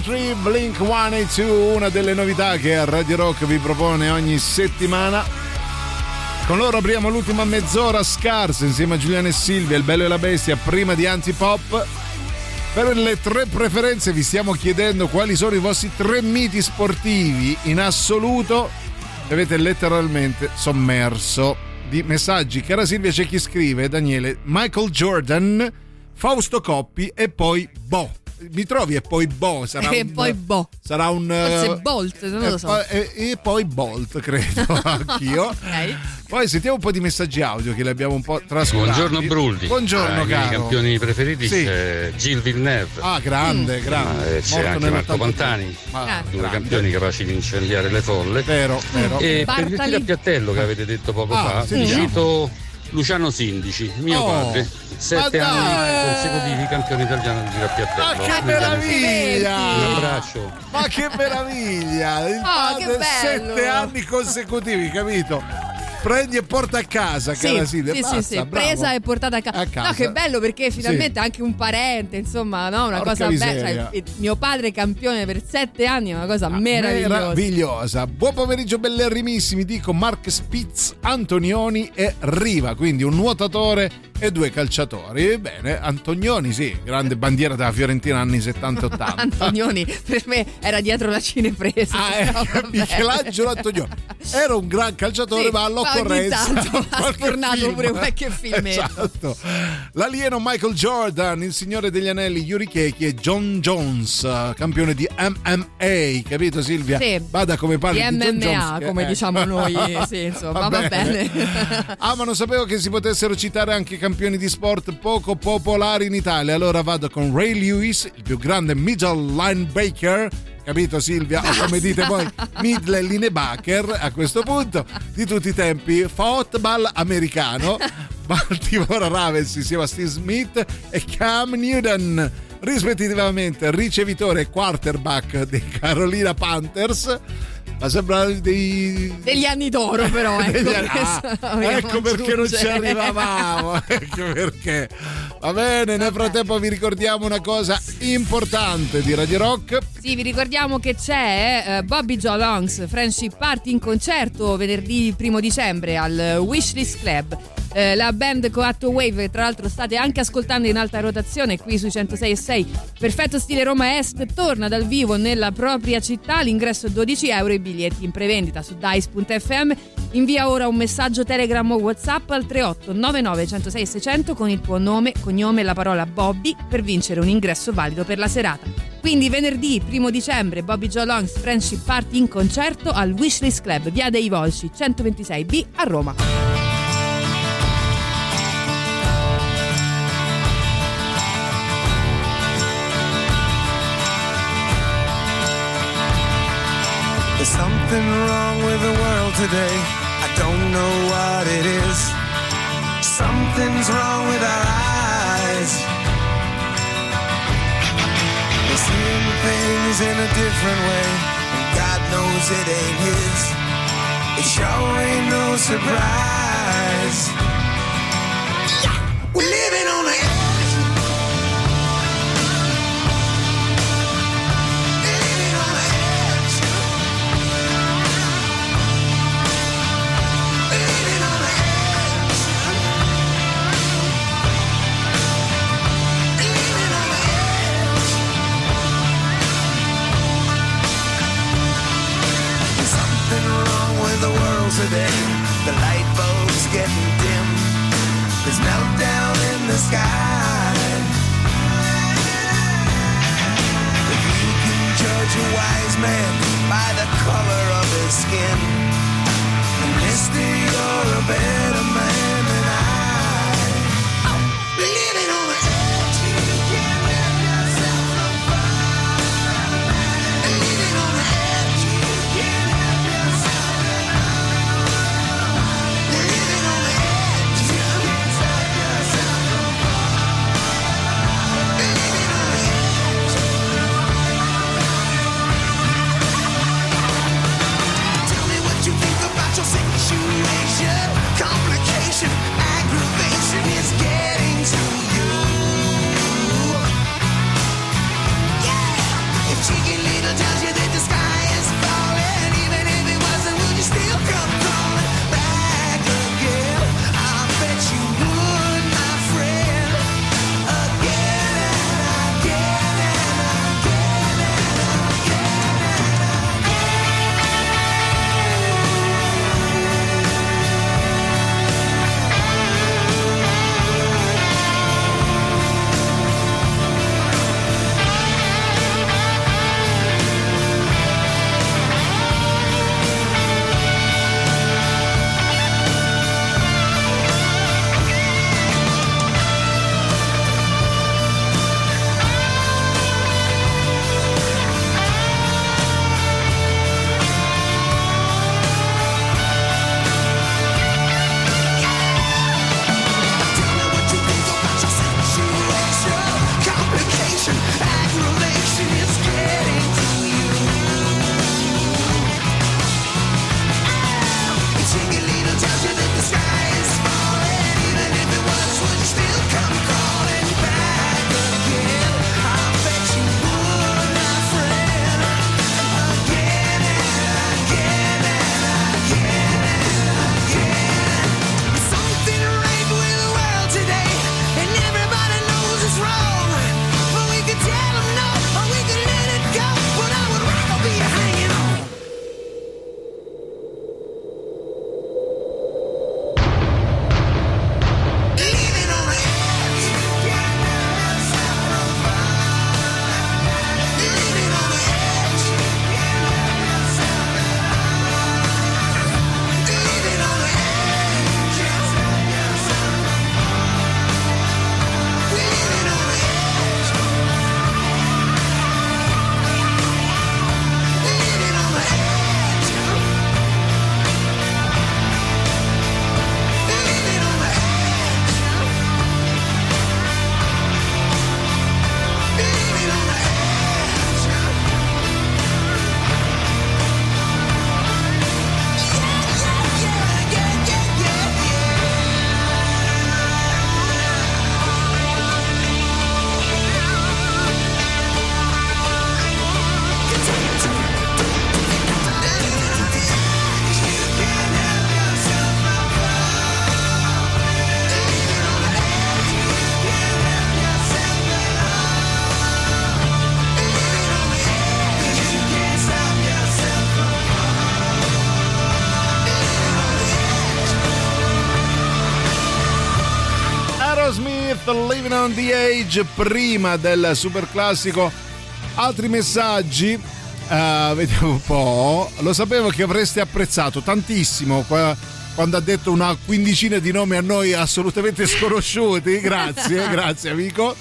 3 Blink 182, una delle novità che Radio Rock vi propone ogni settimana. Con loro apriamo l'ultima mezz'ora scarsa insieme a Giuliano e Silvia, il bello e la bestia, prima di Antipop. Per le tre preferenze vi stiamo chiedendo quali sono i vostri tre miti sportivi in assoluto. Avete letteralmente sommerso di messaggi. Cara Silvia, c'è chi scrive, Daniele, Michael Jordan, Fausto Coppi e poi Bo. Mi trovi e poi Bo sarà E un, poi Bo. sarà un Forse eh, Bolt, non e lo so. poi- E, e poi Bolt, credo anch'io. Ok. Poi sentiamo un po' di messaggi audio che li abbiamo un po' trascurati. Buongiorno Brulli. Buongiorno, i miei caro. campioni preferiti Sì. Gilles Villeneuve. Ah, grande, Mm. grande. Eh, c'è Morto anche nell'83. Marco Pantani, Ah, due grande. campioni capaci di incendiare le folle. Vero, vero. E per il Bartali. tiro a piattello che avete detto poco Ah, fa, sì, vi diciamo. Luciano Sindici, mio Oh, padre. Sette anni consecutivi campione italiano di giro a piattello. Ma che meraviglia! Un abbraccio. Ma che meraviglia! Il Oh, padre sette anni consecutivi, capito? Prendi e porta a casa, cara Sì, Silvia. sì, Basta, sì, sì, bravo. presa e portata a, ca- A casa. No, che bello perché finalmente anche un parente, insomma, no? Una Porca cosa bella. Cioè, mio padre campione per sette anni è una cosa meravigliosa. Meravigliosa. Buon pomeriggio bellerrimissimi, dico Mark Spitz, Antonioni e Riva, quindi un nuotatore e due calciatori. Bene, Antonioni sì, grande bandiera della Fiorentina anni 70-80. Antonioni per me era dietro la cinepresa. Ah, eh, però vabbè. Michelangelo Antonioni era un gran calciatore, Sì, ma ma ogni tanto ha sfornato film. pure qualche filmetto. Esatto. L'alieno Michael Jordan, il signore degli anelli Yuri Keki e John Jones, campione di MMA, capito Silvia? Sì. Vada come parli Di di MMA, Jones. come Eh, diciamo noi, sì, insomma, va bene. Ah, ma non sapevo che si potessero citare anche campioni di sport poco popolari in Italia. Allora vado con Ray Lewis, il più grande middle linebacker. Capito Silvia? O come dite voi, middle linebacker a questo punto di tutti i tempi, football americano, Baltimore Ravens insieme a Steve Smith e Cam Newton, rispettivamente ricevitore e quarterback dei Carolina Panthers. Ma sembrano dei, Degli anni d'oro, però. Ecco, Ah, ecco perché non ci arrivavamo. ecco perché. Va bene, nel frattempo vi ricordiamo una cosa importante di Radio Rock. Sì, vi ricordiamo che c'è eh, Bobby Joe Longs Friendship Party in concerto venerdì 1 dicembre al Wishlist Club. Eh, la band Coatto Wave, tra l'altro state anche ascoltando in alta rotazione qui sui 106 e 6. Perfetto stile Roma Est torna dal vivo nella propria città. L'ingresso è 12 euro e i biglietti in prevendita su dice.fm. Invia ora un messaggio Telegram o WhatsApp al 38 99 106 600 con il tuo nome, cognome e la parola Bobby per vincere un ingresso valido per la serata. Quindi venerdì 1 dicembre Bobby Joe Longs Friendship Party in concerto al Wishlist Club, via dei Volsci 126B a Roma. Something wrong with the world today. I don't know what it is. Something's wrong with our eyes. We're seeing things in a different way, and God knows it ain't His. It sure ain't no surprise. We're living on the the Age, prima del super classico. Altri messaggi. eh, vediamo un po'. Lo sapevo che avreste apprezzato tantissimo qua- quando ha detto una quindicina di nomi a noi assolutamente sconosciuti. Grazie, grazie amico.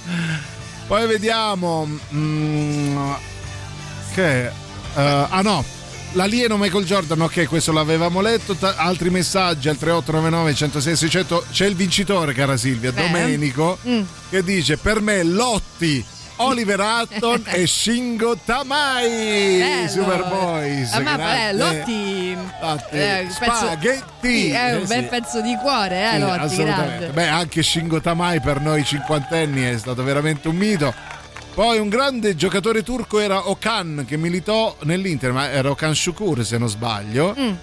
Poi vediamo. mm, che. eh, ah no. L'alieno Michael Jordan, ok, questo l'avevamo letto. Ta- altri messaggi al 3899 106 600. C'è il vincitore, cara Silvia, Beh. Domenico, Mm. che dice: Per me Lotti. Oliver Hutton e Shingo Tamai Bello. Superboys Ah, ma eh, Lotti, Lotti. eh, un pezzo- Spaghetti è un Eh, bel sì. pezzo di cuore, eh, Sì, Lotti, assolutamente. grande. Beh, anche Shingo Tamai per noi cinquantenni è stato veramente un mito. Poi un grande giocatore turco era Okan che militò nell'Inter, ma era Okan Shukur se non sbaglio. Mm.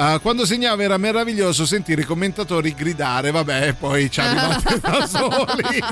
Ah, quando segnava era meraviglioso sentire i commentatori gridare, vabbè, poi ci arrivate da soli.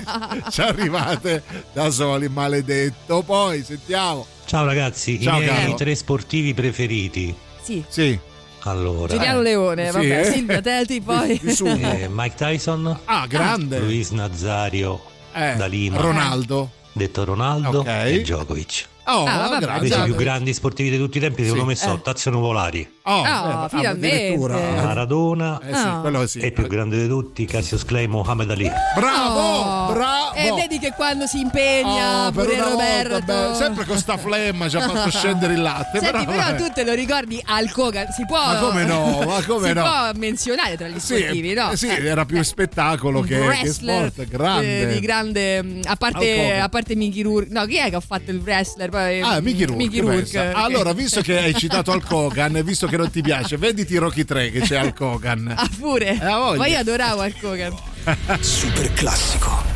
ci arrivate da soli, maledetto. Poi sentiamo. Ciao ragazzi, Ciao, i miei caro. tre sportivi preferiti. Sì. Sì. Allora, Giuliano Leone, Sì, vabbè, eh? Silvia Teti poi. Eh, Mike Tyson. Ah, grande. Luis Nazario Eh, da Lima. Ronaldo. Detto Ronaldo Ok. e Djokovic. Oh, Ah, vabbè, i più grandi sportivi di tutti i tempi secondo Sì. me sono Eh. Tazio Nuvolari, Oh, Ah, eh, finalmente. addirittura. Maradona Eh sì, Ah. quello sì. il più grande di tutti Cassius Clay Mohamed Ali. Bravo, Oh. bravo. E vedi che quando si impegna Oh, pure Roberto. volta, beh, sempre con sta flemma ci ha fatto scendere il latte. Senti, però, vabbè. tu te lo ricordi al Kogan? Si può. Ma come no? Ma come si no? può menzionare tra gli Sì, sportivi, no? eh, sì, Eh, era più spettacolo che, che sport. Grande. eh, di grande mm, a parte, a parte Mickey Rourke no chi è che ha fatto il wrestler poi, Ah, Mickey Rourke. Mickey. Rourke. Allora, visto che hai citato Al Kogan visto che non ti piace, vediti Rocky 3 che c'è Al Kogan. ah pure ma io adoravo al Kogan Super classico.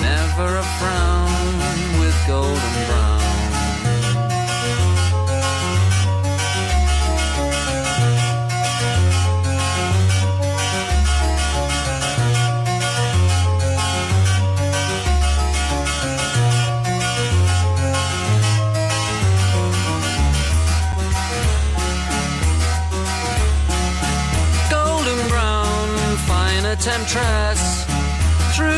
never a frown with golden brown golden brown, fine a temptress.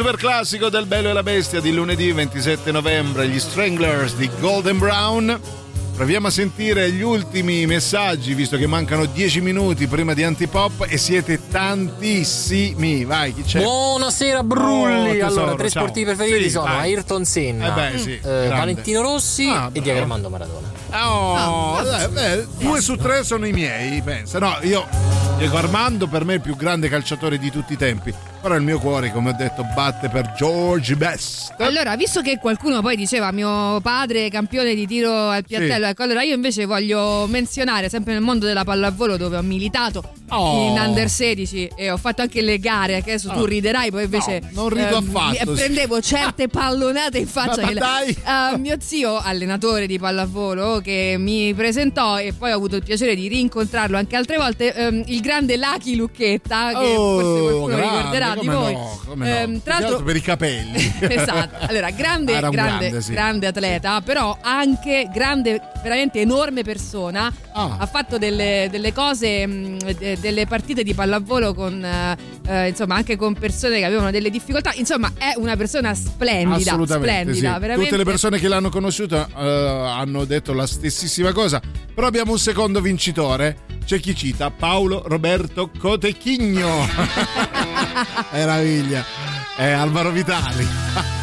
super classico del Bello e la Bestia di lunedì 27 novembre, gli Stranglers di Golden Brown. Proviamo a sentire gli ultimi messaggi, visto che mancano 10 minuti prima di Antipop e siete tantissimi. Vai, chi c'è? Buonasera Brulli. Oh, tesoro, allora, tre ciao. sportivi preferiti Sì, sono vai. Ayrton Senna, Eh beh, sì, eh. Valentino Rossi Ah, e Diego Armando Maradona. Oh, Ah, dai, beh, due su tre sono i miei, pensa. No, io Diego Armando per me è il più grande calciatore di tutti i tempi. Però il mio cuore, come ho detto, batte per George Best. Allora, visto che qualcuno poi diceva mio padre campione di tiro al piattello, Sì. ecco, allora io invece voglio menzionare sempre nel mondo della pallavolo dove ho militato Oh. in under 16 e ho fatto anche le gare, che adesso tu Oh. riderai, poi invece No, non rido ehm, affatto, prendevo certe pallonate in faccia Ma dai! Eh, mio zio, allenatore di pallavolo, che mi presentò e poi ho avuto il piacere di rincontrarlo anche altre volte, ehm, il grande Lucky Lucchetta, che Oh, forse qualcuno grande, ricorderà di come voi. no, come no. Ehm, che tra l'altro altro per i capelli. esatto. Allora, grande, grande, grande, sì. grande atleta, però anche grande, veramente enorme persona. Ah. Ha fatto delle, delle cose, mh, de- delle partite di pallavolo con, eh, eh, insomma, anche con persone che avevano delle difficoltà. Insomma, è una persona splendida, Assolutamente, splendida, sì. veramente. Tutte le persone che l'hanno conosciuta eh, hanno detto la stessissima cosa. Però abbiamo un secondo vincitore. C'è chi cita Paolo Roberto Cotechigno. Meraviglia. È Alvaro Vitali.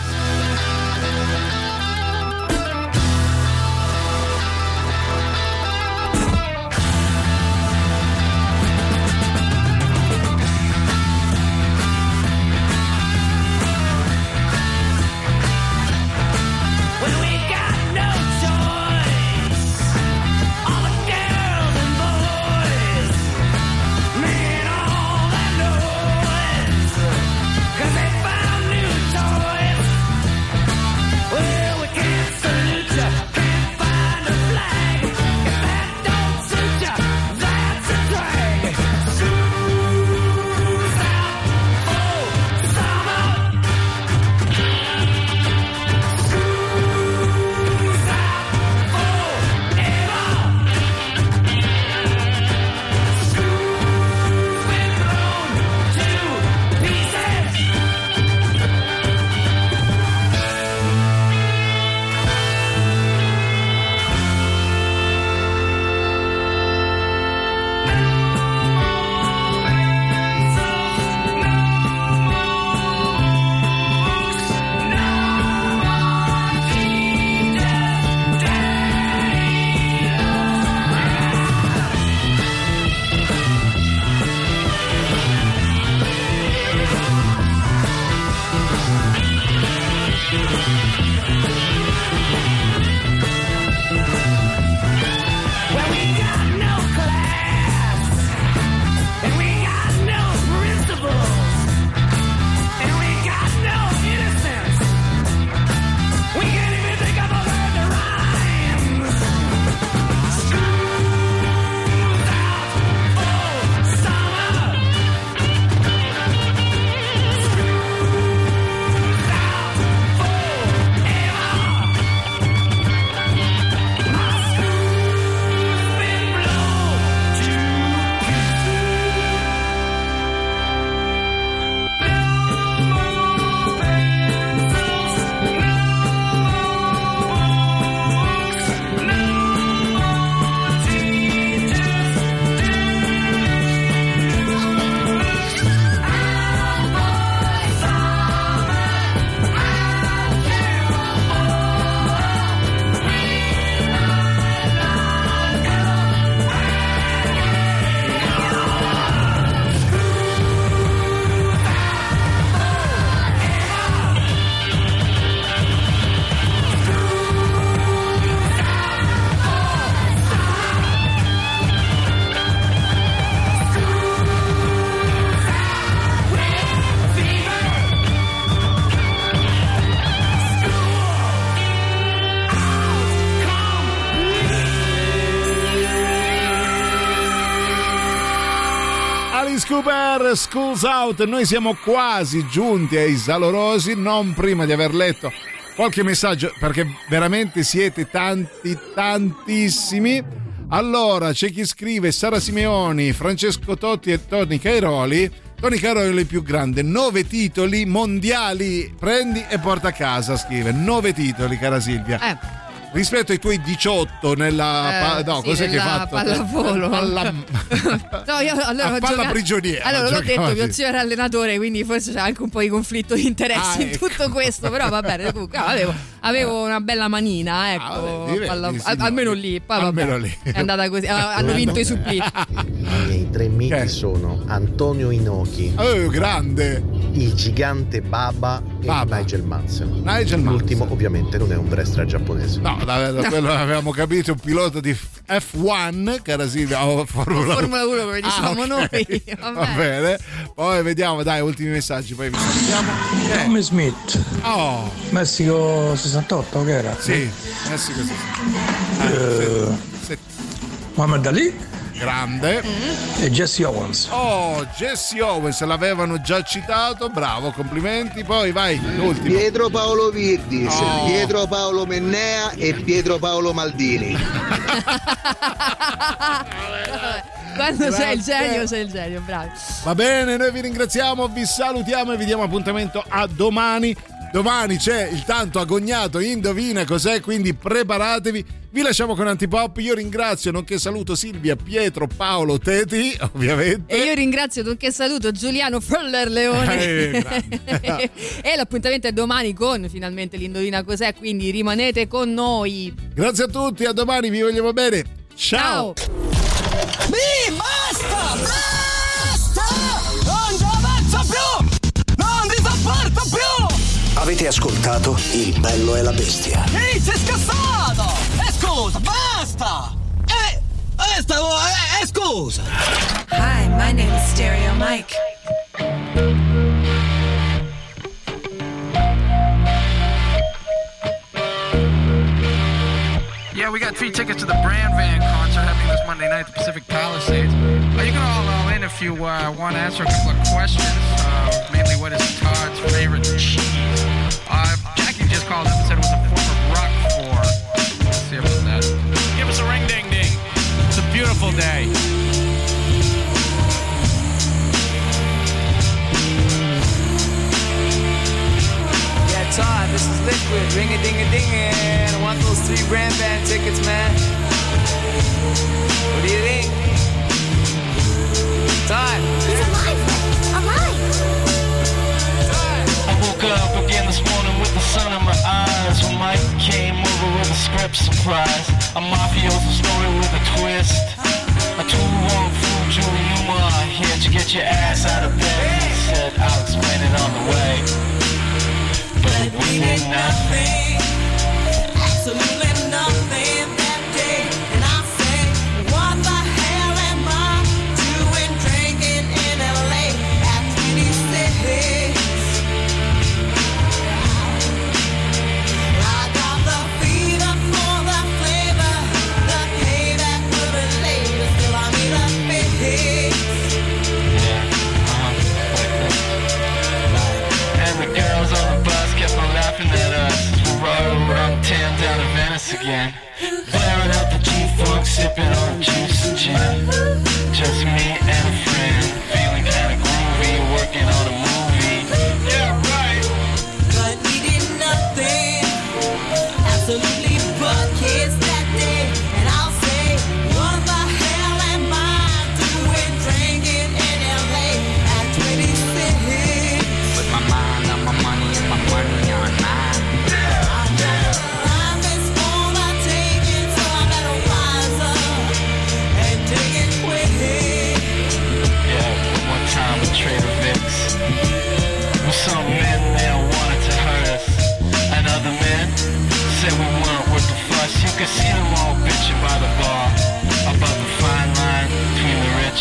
Schools Out. Noi siamo quasi giunti ai salorosi, non prima di aver letto qualche messaggio, perché veramente siete tanti, tantissimi. Allora, c'è chi scrive Sara Simeoni, Francesco Totti e Tony Cairoli. Tony Cairoli è il più grande, nove titoli mondiali. Prendi e porta a casa, scrive. Nove titoli, cara Silvia. Eh. Rispetto ai tuoi 18 nella Eh, pa- no, sì, cos'è che hai nella fatto? pallavolo. Palla- No, io allora A palla giocato- prigioniera, Allora, l'ho detto, mio zio era allenatore, quindi forse c'è anche un po' di conflitto di interessi Ah, in ecco. tutto questo, però va bene, comunque avevo, avevo una bella manina, ecco, vabbè, diverti, palla- signori. al- almeno lì, poi vabbè, Almeno lì. è andata così, ah, hanno vinto i supplì. I miei tre miti sono Antonio Inoki, Oh, grande! il gigante Baba e Baba. Nigel Mansell. Nigel L'ultimo ovviamente non è un wrestler giapponese. No, da, da quello avevamo capito, un pilota di F1, cara Silvia, o Formula 1. Formula 1 come diciamo ok. noi, Va bene. Poi vediamo, dai, ultimi messaggi, poi vi salutiamo. Eh, Tommy Smith. Oh, Messico 68, che era? sì, eh sì, così. Eh, Sì, Muhammad Ali grande. e Jesse Owens. Oh, Jesse Owens l'avevano già citato, bravo, complimenti. Poi vai, l'ultimo. Pietro Paolo Virdis, Oh. Pietro Paolo Mennea e Pietro Paolo Maldini. Quando c'è il Grazie. genio, c'è il genio, bravi. Va bene, noi vi ringraziamo, vi salutiamo e vi diamo appuntamento a domani. Domani c'è il tanto agognato Indovina cos'è, quindi preparatevi. Vi lasciamo con Antipop. Io ringrazio, nonché saluto Silvia, Pietro, Paolo, Teti, ovviamente. E io ringrazio, nonché saluto Giuliano Foller Leone. Eh, e l'appuntamento è domani con finalmente l'Indovina cos'è, quindi rimanete con noi. Grazie a tutti, a domani, vi vogliamo bene. Ciao. Mi basta! Basta! Non ci avanzo più! Non vi sopporto più! Avete ascoltato Il bello e la bestia. Ehi, sei scassato! Eh! Hi, my name is Stereo Mike. Yeah, we got free tickets to the Brand Van concert happening this Monday night at the Pacific Palisades. Uh, you can all all in if you uh, want to answer a couple of questions. Uh, mainly, what is Todd's favorite cheese? Uh, Jackie just called up and said it was a form of rock for. Let's see about that. Give us a ring ding ding. It's a beautiful day. Yeah, Todd, this is Liquid. Ring a ding a ding I want those three brand band tickets, man. What do you think? Todd. He's alive. Alive. I woke up again this morning with the sun in my eyes when Mike came over with a script surprise. A mafioso story with a twist. A too long fool Julie Newmar here to get your ass out of bed. He said, I'll explain it on the way. But we did nothing. Absolutely nothing Venice again. Blaring out the G-Funk, sipping on juice and gin. Just me and a friend,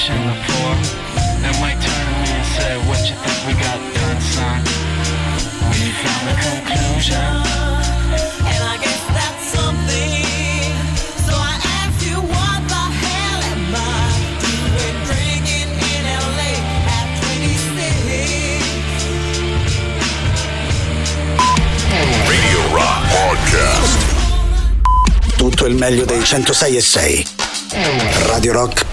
between the rich and Mike turned to me and said, "What you think we got done, son? We found a conclusion." And I guess that's something. So I asked you, what the hell am I doing drinking in LA at 26? Radio Rock Podcast. Tutto il meglio dei 106 e 6. Radio Rock